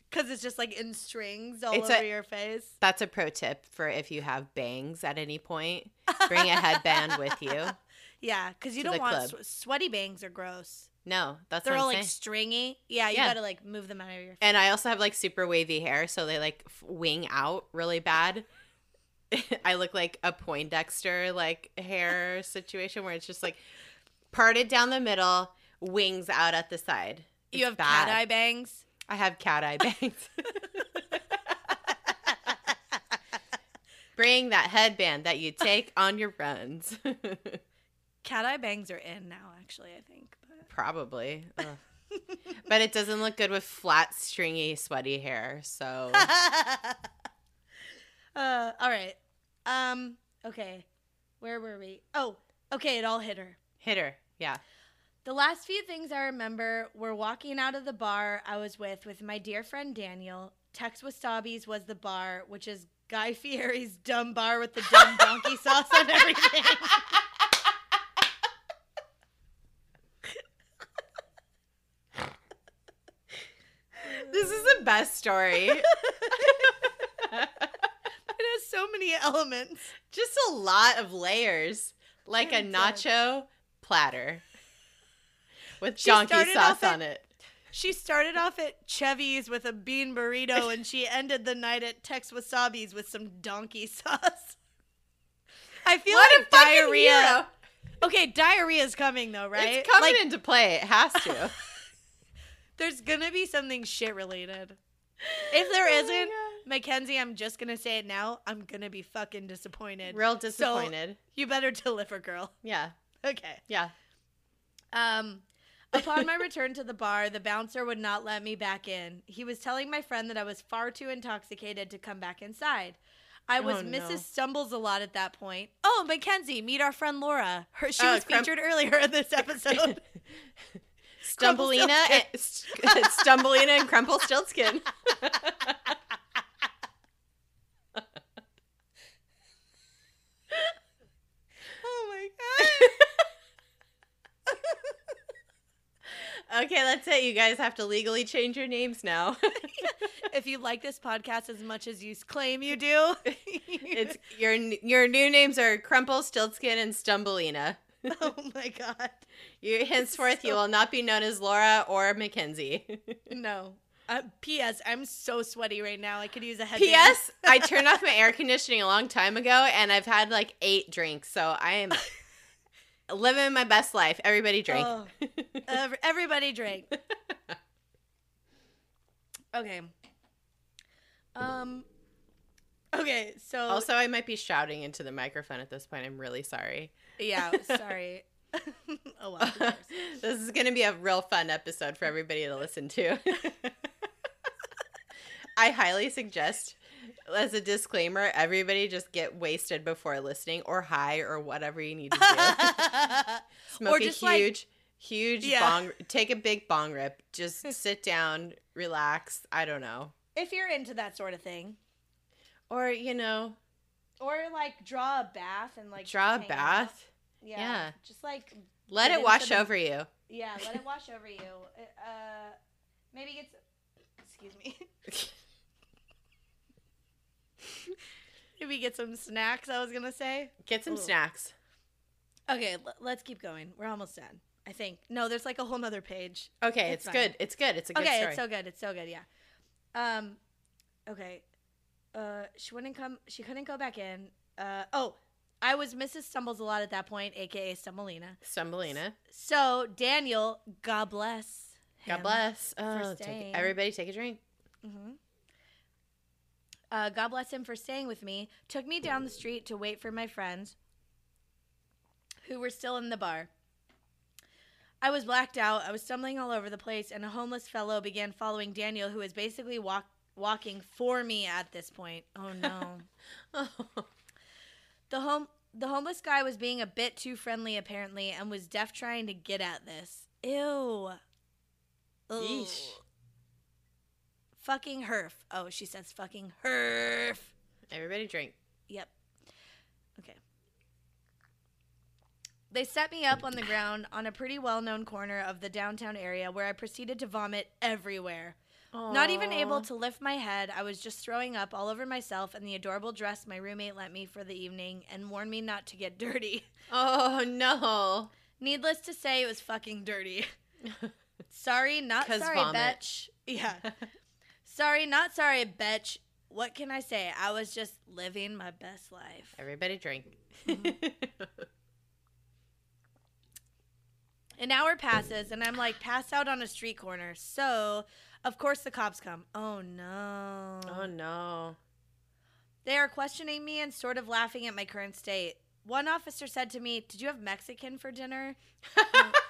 Cause it's just like in strings all It's over a- your face. That's a pro tip for if you have bangs at any point. Bring a headband with you. Yeah, because you don't want sw- sweaty bangs are gross. No, that's They're all saying. like stringy. Yeah, you Yeah. gotta like move them out of your. face. and I also have like super wavy hair, so they like f- wing out really bad. I look like a Poindexter like hair situation where it's just like parted down the middle, wings out at the side. you It's have cat eye bangs. I have cat eye bangs. Bring that headband that you take on your runs. Cat eye bangs are in now, actually. I think. But. Probably. But it doesn't look good with flat, stringy, sweaty hair. So uh, all right. Um, okay. Where were we? Oh, okay. It all hit her. Hit her. Yeah. The last few things I remember were walking out of the bar I was with with my dear friend Daniel. Tex Wasabi's was the bar, which is Guy Fieri's dumb bar with the dumb donkey sauce on everything. this is the best story. So many elements. Just a lot of layers, like a nacho platter with She donkey sauce at- on it. She started off at Chevy's with a bean burrito and she ended the night at Tex Wasabi's with some donkey sauce. I feel What like diarrhea. hero. Okay, diarrhea is coming though, right? It's coming like, into play. It has to. there's gonna be something shit related. If there oh isn't. Mackenzie, I'm just gonna say it now. I'm gonna be fucking disappointed. Real disappointed. You better deliver, girl. yeah. Okay. Yeah. Um, upon my return to the bar, the bouncer would not let me back in. He was telling my friend that I was far too intoxicated to come back inside. I was Oh, no. Mrs. Stumbles a lot at that point. Oh, Mackenzie, meet our friend Laura. Her, she Oh, was crump- featured earlier in this episode. Stumbleina and, Stumbleina and Crumple Stiltskin. oh my okay, that's it. You guys have to legally change your names now. if you like this podcast as much as you claim you do, it's your your new names are Crumple Stiltskin and Stumbleina. oh my god. You henceforth you will not be known as Laura or Mackenzie. No. Uh, P.S. I'm so sweaty right now. I could use a headband. P.S. I turned off my air conditioning a long time ago, and I've had like eight drinks, so I am living my best life. Everybody drink. Oh, ev- everybody drink. Okay. Um. Okay, so also, I might be shouting into the microphone at this point. I'm really sorry. yeah, sorry. oh well. this is going to be a real fun episode for everybody to listen to. I highly suggest, as a disclaimer, everybody just get wasted before listening or high or whatever you need to do. Smoke Or a just, like- huge, huge Yeah. bong. Take a big bong rip. Just sit down, relax. I don't know. if you're into that sort of thing, Or, you know, or like draw a bath and like draw a just hang out. bath. Yeah, Yeah. Just like Let it wash the- over you. yeah, let it wash over you. Uh, maybe get. s- Excuse me. Maybe get some snacks. I was gonna say. Get some Ooh. snacks. Okay, l- let's keep going. We're almost done. I think. No, there's like a whole nother page. Okay, It's it's, good. It's good. It's a good okay, story. it's so good. It's so good. Yeah. Um. Okay. Uh, she wouldn't come. She couldn't go back in. Uh. Oh, I was Mrs. Stumbles a lot at that point, aka Stumbleina. Stumbleina. So Daniel, God bless. God bless. Oh, take, everybody take a drink. hmm Uh, God bless him for staying with me. Took me down the street to wait for my friends, who were still in the bar. I was blacked out. I was stumbling all over the place, and a homeless fellow began following Daniel, who was basically walk- walking for me at this point. Oh no! Oh. the home the homeless guy was being a bit too friendly, apparently, and was deaf trying to get at this. Ew. Yeesh. Fucking herf. Oh, she says fucking herf. Everybody drink. Yep. Okay. They set me up on the ground on a pretty well known corner of the downtown area where I proceeded to vomit everywhere. Not even able to lift my head, I was just throwing up all over myself and the adorable dress my roommate lent me for the evening and warned me not to get dirty. Oh no. Needless to say, it was fucking dirty. Sorry, not sorry, vomit. betch. Yeah. sorry, not sorry, bitch. What can I say? I was just living my best life. Everybody drink. An hour passes and I'm like passed out on a street corner. So, of course, the cops come. Oh no. oh no. They are questioning me and sort of laughing at my current state. One officer said to me, Did you have Mexican for dinner?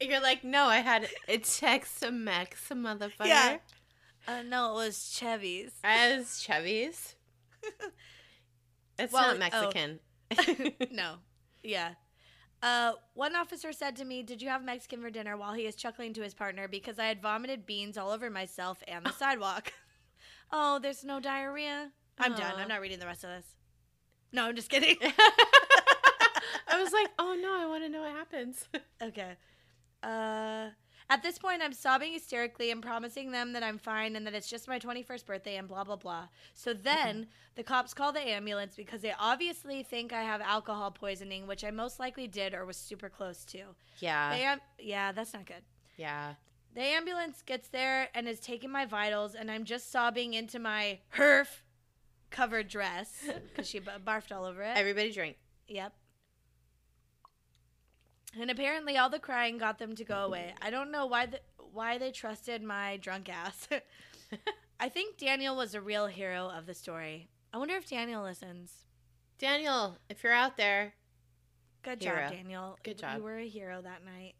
You're like, no, I had a Tex Mex motherfucker. Yeah. Uh, no, it was Chevy's. As Chevy's. It's Well, not oh. Mexican. no. Yeah. Uh, one officer said to me, Did you have Mexican for dinner? while he is chuckling to his partner because I had vomited beans all over myself and the sidewalk. oh, there's no diarrhea? I'm done. I'm not reading the rest of this. No, I'm just kidding. I was like, oh no, I want to know what happens. okay. Uh, At this point, I'm sobbing hysterically and promising them that I'm fine and that it's just my 21st birthday and blah, blah, blah. So then the cops call the ambulance because they obviously think I have alcohol poisoning, which I most likely did or was super close to. Yeah. Am- yeah, that's not good. yeah. The ambulance gets there and is taking my vitals, and I'm just sobbing into my herf covered dress because she b- barfed all over it. Everybody drink. Yep. And apparently, all the crying got them to go away. I don't know why the, why they trusted my drunk ass. I think Daniel was a real hero of the story. I wonder if Daniel listens. Daniel, if you're out there, Good Hero. job, Daniel. Good job. You were a hero that night.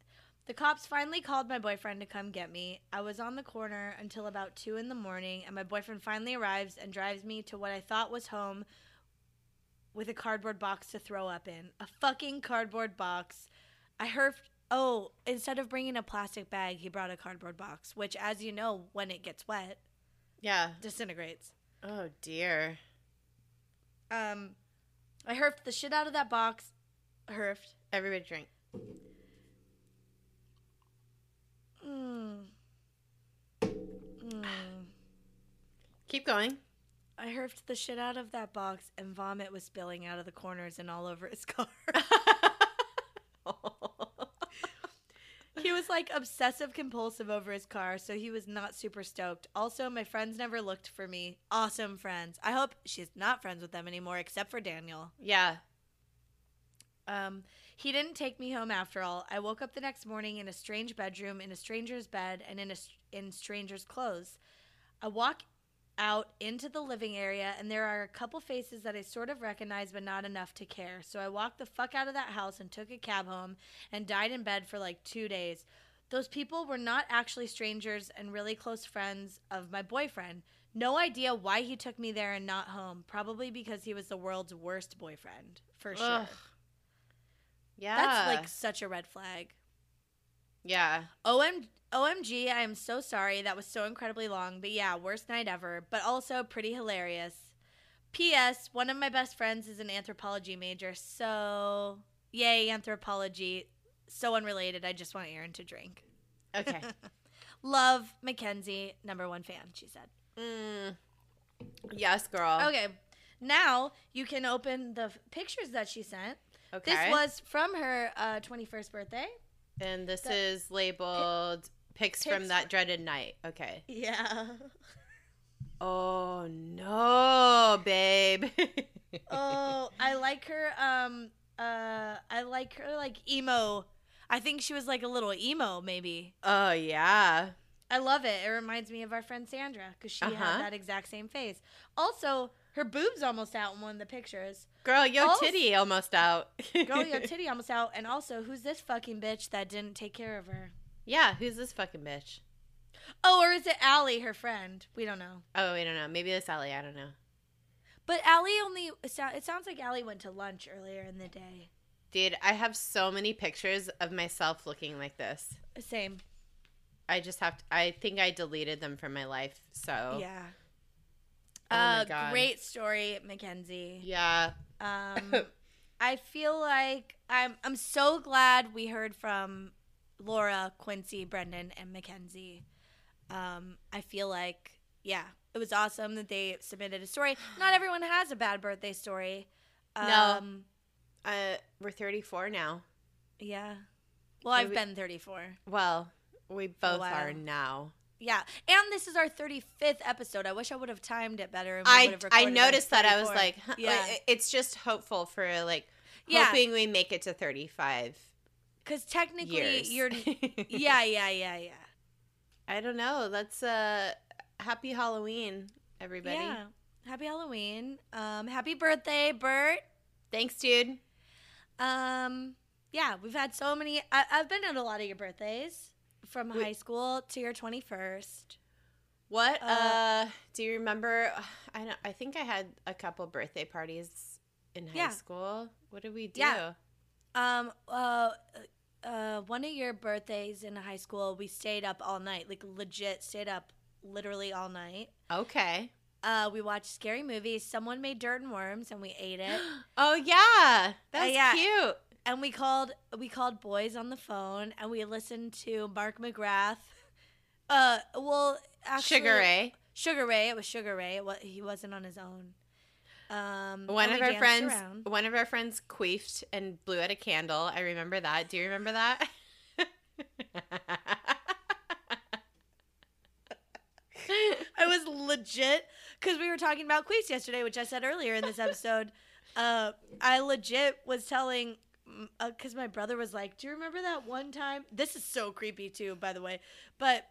The cops finally called my boyfriend to come get me. I was on the corner until about 2 in the morning, and my boyfriend finally arrives and drives me to what I thought was home with a cardboard box to throw up in. A fucking cardboard box. I heard. Oh, instead of bringing a plastic bag, he brought a cardboard box, which, as you know, when it gets wet, yeah. disintegrates. Oh dear. Um, I herfed the shit out of that box. Herfed. Everybody drink. Mm. Mm. Keep going. I herfed the shit out of that box, and vomit was spilling out of the corners and all over his car. he was like obsessive compulsive over his car, so he was not super stoked. Also, my friends never looked for me. Awesome friends. I hope she's not friends with them anymore, except for Daniel. yeah. Um, he didn't take me home after all. I woke up the next morning in a strange bedroom, in a stranger's bed, and in a in stranger's clothes. I walk out into the living area, and there are a couple faces that I sort of recognize, but not enough to care. So I walked the fuck out of that house and took a cab home, and died in bed for like two days. Those people were not actually strangers and really close friends of my boyfriend. No idea why he took me there and not home. Probably because he was the world's worst boyfriend, for sure. Ugh. Yeah. That's like such a red flag. yeah. OM, OMG, I am so sorry. That was so incredibly long. But yeah, worst night ever. But also pretty hilarious. P.S. One of my best friends is an anthropology major. So, yay, anthropology. So unrelated. I just want Erin to drink. Okay. Love Mackenzie, number one fan, she said. mm. Yes, girl. Okay, now you can open the f- pictures that she sent. Okay. This was from her uh, 21st birthday. and this the- is labeled pics, pics from that dreaded night. Okay. Yeah. Oh no, babe. oh, I like her. Um, uh, I like her like emo. I think she was like a little emo, maybe. oh yeah. I love it. It reminds me of our friend Sandra because she Uh-huh. had that exact same face. Also, her boobs almost out in one of the pictures. Girl, yo Also- titty almost out. Girl, your titty almost out. And also, who's this fucking bitch that didn't take care of her? Yeah, who's this fucking bitch? Oh, or is it Allie, her friend? We don't know. Oh, we don't know. Maybe it's Ellie. I don't know. But Allie only. It sounds like Allie went to lunch earlier in the day. Dude, I have so many pictures of myself looking like this. Same. I just have to, I think I deleted them from my life. So, Yeah. Oh my uh, God. great story, Mackenzie. yeah. Um, I feel like I'm I'm so glad we heard from Laura, Quincy, Brendan, and Mackenzie. Um, I feel like yeah, it was awesome that they submitted a story. Not everyone has a bad birthday story. No. Um, Uh, we're 34 now. Yeah. Well, I've we- been 34. Well, we both are now. Yeah, and this is our 35th episode. I wish I would have timed it better. And we I would have I noticed that. I was like, huh, yeah, it's just hopeful for like Yeah. hoping we make it to 35 because technically years. you're. Yeah, yeah, yeah, yeah. I don't know. That's uh happy Halloween, everybody. Yeah. Happy Halloween. Um, happy birthday, Bert. Thanks, dude. Um, yeah, we've had so many. I, I've been at a lot of your birthdays from We- high school to your 21st. What Uh, uh, do you remember I know I think I had a couple birthday parties in high Yeah. school. What did we do? Yeah. Um, uh, uh, one of your birthdays in high school, we stayed up all night, like legit stayed up literally all night. Okay. Uh, we watched scary movies. Someone made dirt and worms, and we ate it. Oh yeah. that's Uh, yeah. cute. and we called we called boys on the phone and we listened to Mark McGrath. Uh, well, actually, Sugar Ray. Sugar Ray. It was Sugar Ray. It wa- he wasn't on his own. Um, One of our friends, around. one of our friends queefed and blew out a candle. I remember that. Do you remember that? I was legit because we were talking about queefs yesterday, which I said earlier in this episode. uh, I legit was telling because my brother was like, "Do you remember that one time?" This is so creepy too, by the way. But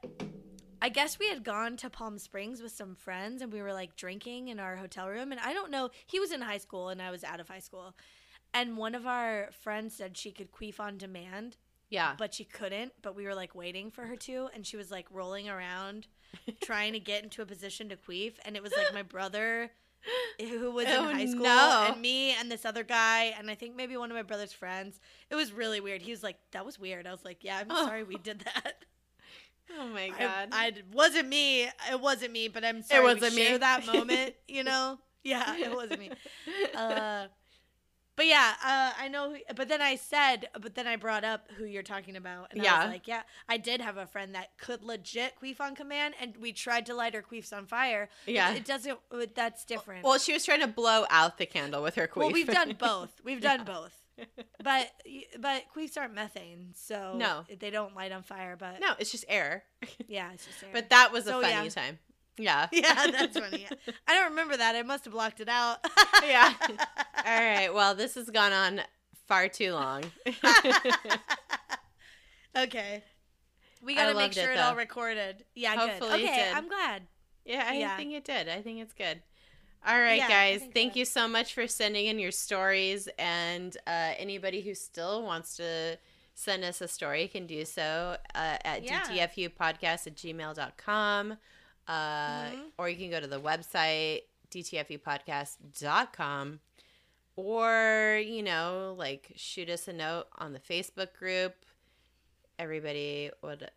I guess we had gone to Palm Springs with some friends, and we were like drinking in our hotel room. And I don't know, he was in high school, and I was out of high school. And one of our friends said she could queef on demand, yeah. but she couldn't. But we were like waiting for her to, and she was like rolling around, trying to get into a position to queef. And it was like my brother, who was Oh, in high school, no. and me and this other guy, and I think maybe one of my brother's friends. It was really weird. He was like, "That was weird." I was like, "Yeah, I'm Oh. sorry we did that." Oh my god. I wasn't me. It wasn't me, but I'm sorry. wasn't we share me. that moment. You know? Yeah, it wasn't me. Uh, but yeah, uh, I know. Who, but then I said, but then I brought up who you're talking about, and I was like, yeah, I did have a friend that could legit queef on command, and we tried to light her queefs on fire. Yeah. it doesn't. That's different. well, she was trying to blow out the candle with her queef. Well, we've done both. We've done Yeah. both. But but queefs aren't methane, so No. they don't light on fire. But no, it's just air. yeah, it's just air. But that was a funny yeah. time. Yeah. yeah, that's funny. I don't remember that. I must have blocked it out. Yeah. All right. Well, this has gone on far too long. okay. We got to make loved it, sure it, all recorded. Yeah, Hopefully good. Okay. I'm glad. yeah, I Yeah. think it did. I think it's good. All right, Yeah, guys. Thank so. you so much for sending in your stories. And uh, anybody who still wants to send us a story can do so uh, at Yeah. dtfupodcast at gmail.com. Uh, Mhm. Or you can go to the website, dtfupodcast.com. Or, you know, like shoot us a note on the Facebook group. Everybody would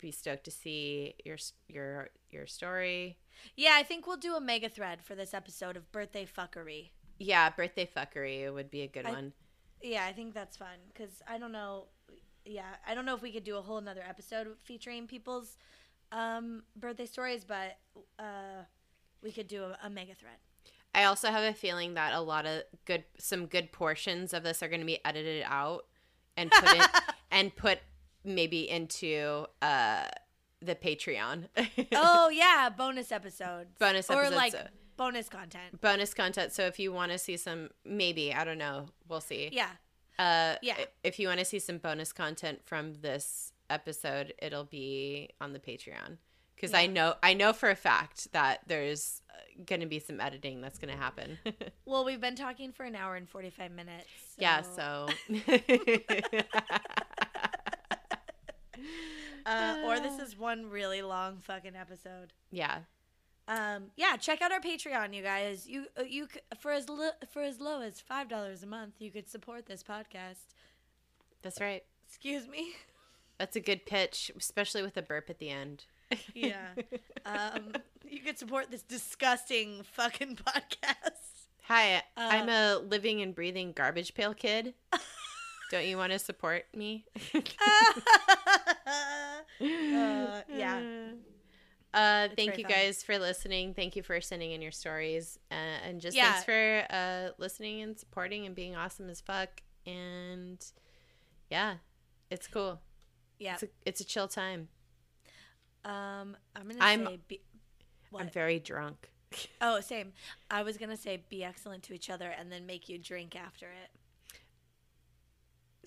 be stoked to see your your your story. Yeah, I think we'll do a mega thread for this episode of birthday fuckery. Yeah, birthday fuckery would be a good I- one. Yeah, I think that's fun because I don't know. Yeah, I don't know if we could do a whole another episode featuring people's um, birthday stories, but uh, we could do a, a mega thread. I also have a feeling that a lot of good, some good portions of this are going to be edited out and put in, and put maybe into uh, the Patreon. oh yeah, bonus episodes. Bonus episodes. or like uh, bonus content. bonus content. So if you want to see some, maybe I don't know, we'll see. Yeah, Uh, Yeah. If you want to see some bonus content from this episode, it'll be on the Patreon because I know I know for a fact that there's going to be some editing that's going to happen. Well, we've been talking for an hour and 45 minutes. Yeah, so Uh, or this is one really long fucking episode. yeah. Um, yeah, check out our Patreon, you guys. You uh, you for as li- for as low as five dollars a month, you could support this podcast. That's right. Excuse me. That's a good pitch, especially with a burp at the end. Yeah. Um, you could support this disgusting fucking podcast. Hi, Uh, I'm a living and breathing garbage pail kid. Don't you want to support me? Uh, yeah. Uh, thank you fun. guys for listening. Thank you for sending in your stories. Uh, and just Yeah. thanks for uh, listening and supporting and being awesome as fuck. And yeah, it's cool. yeah. It's a, it's a chill time. Um, I'm gonna say. Be- what? I'm very drunk. oh, same. I was gonna say be excellent to each other and then make you drink after it.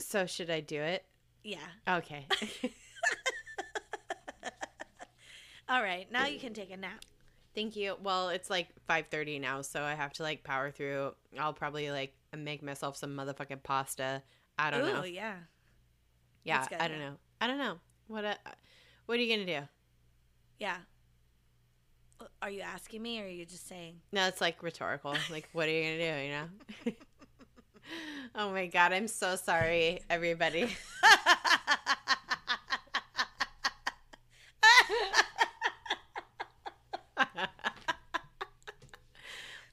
So should I do it? Yeah. Okay. All right. Now you can take a nap. Thank you. Well, it's like 5:30 now, so I have to like power through. I'll probably like make myself some motherfucking pasta. I don't Ooh, know. yeah. Yeah, I don't know. I don't know. What uh, what are you going to do? Yeah. Are you asking me or are you just saying? No, it's like rhetorical. Like what are you going to do, you know? oh my god, I'm so sorry everybody.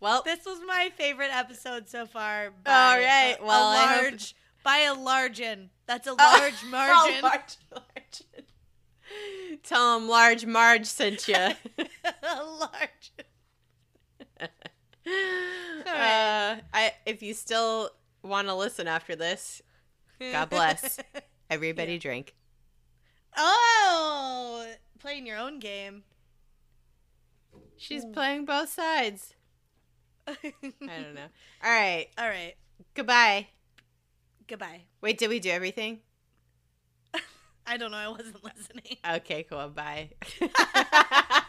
well, this was my favorite episode so far. All right, a- well, a large By a largen. That's a large margin. A large margin. Tell them large Marge sent you. a large. uh, I if you still want to listen after this, God bless. Everybody Yeah. drink. Oh, playing your own game. She's playing both sides. I don't know. All right. All right. Goodbye. Goodbye. Wait, did we do everything? I don't know. I wasn't listening. Okay, cool. Bye.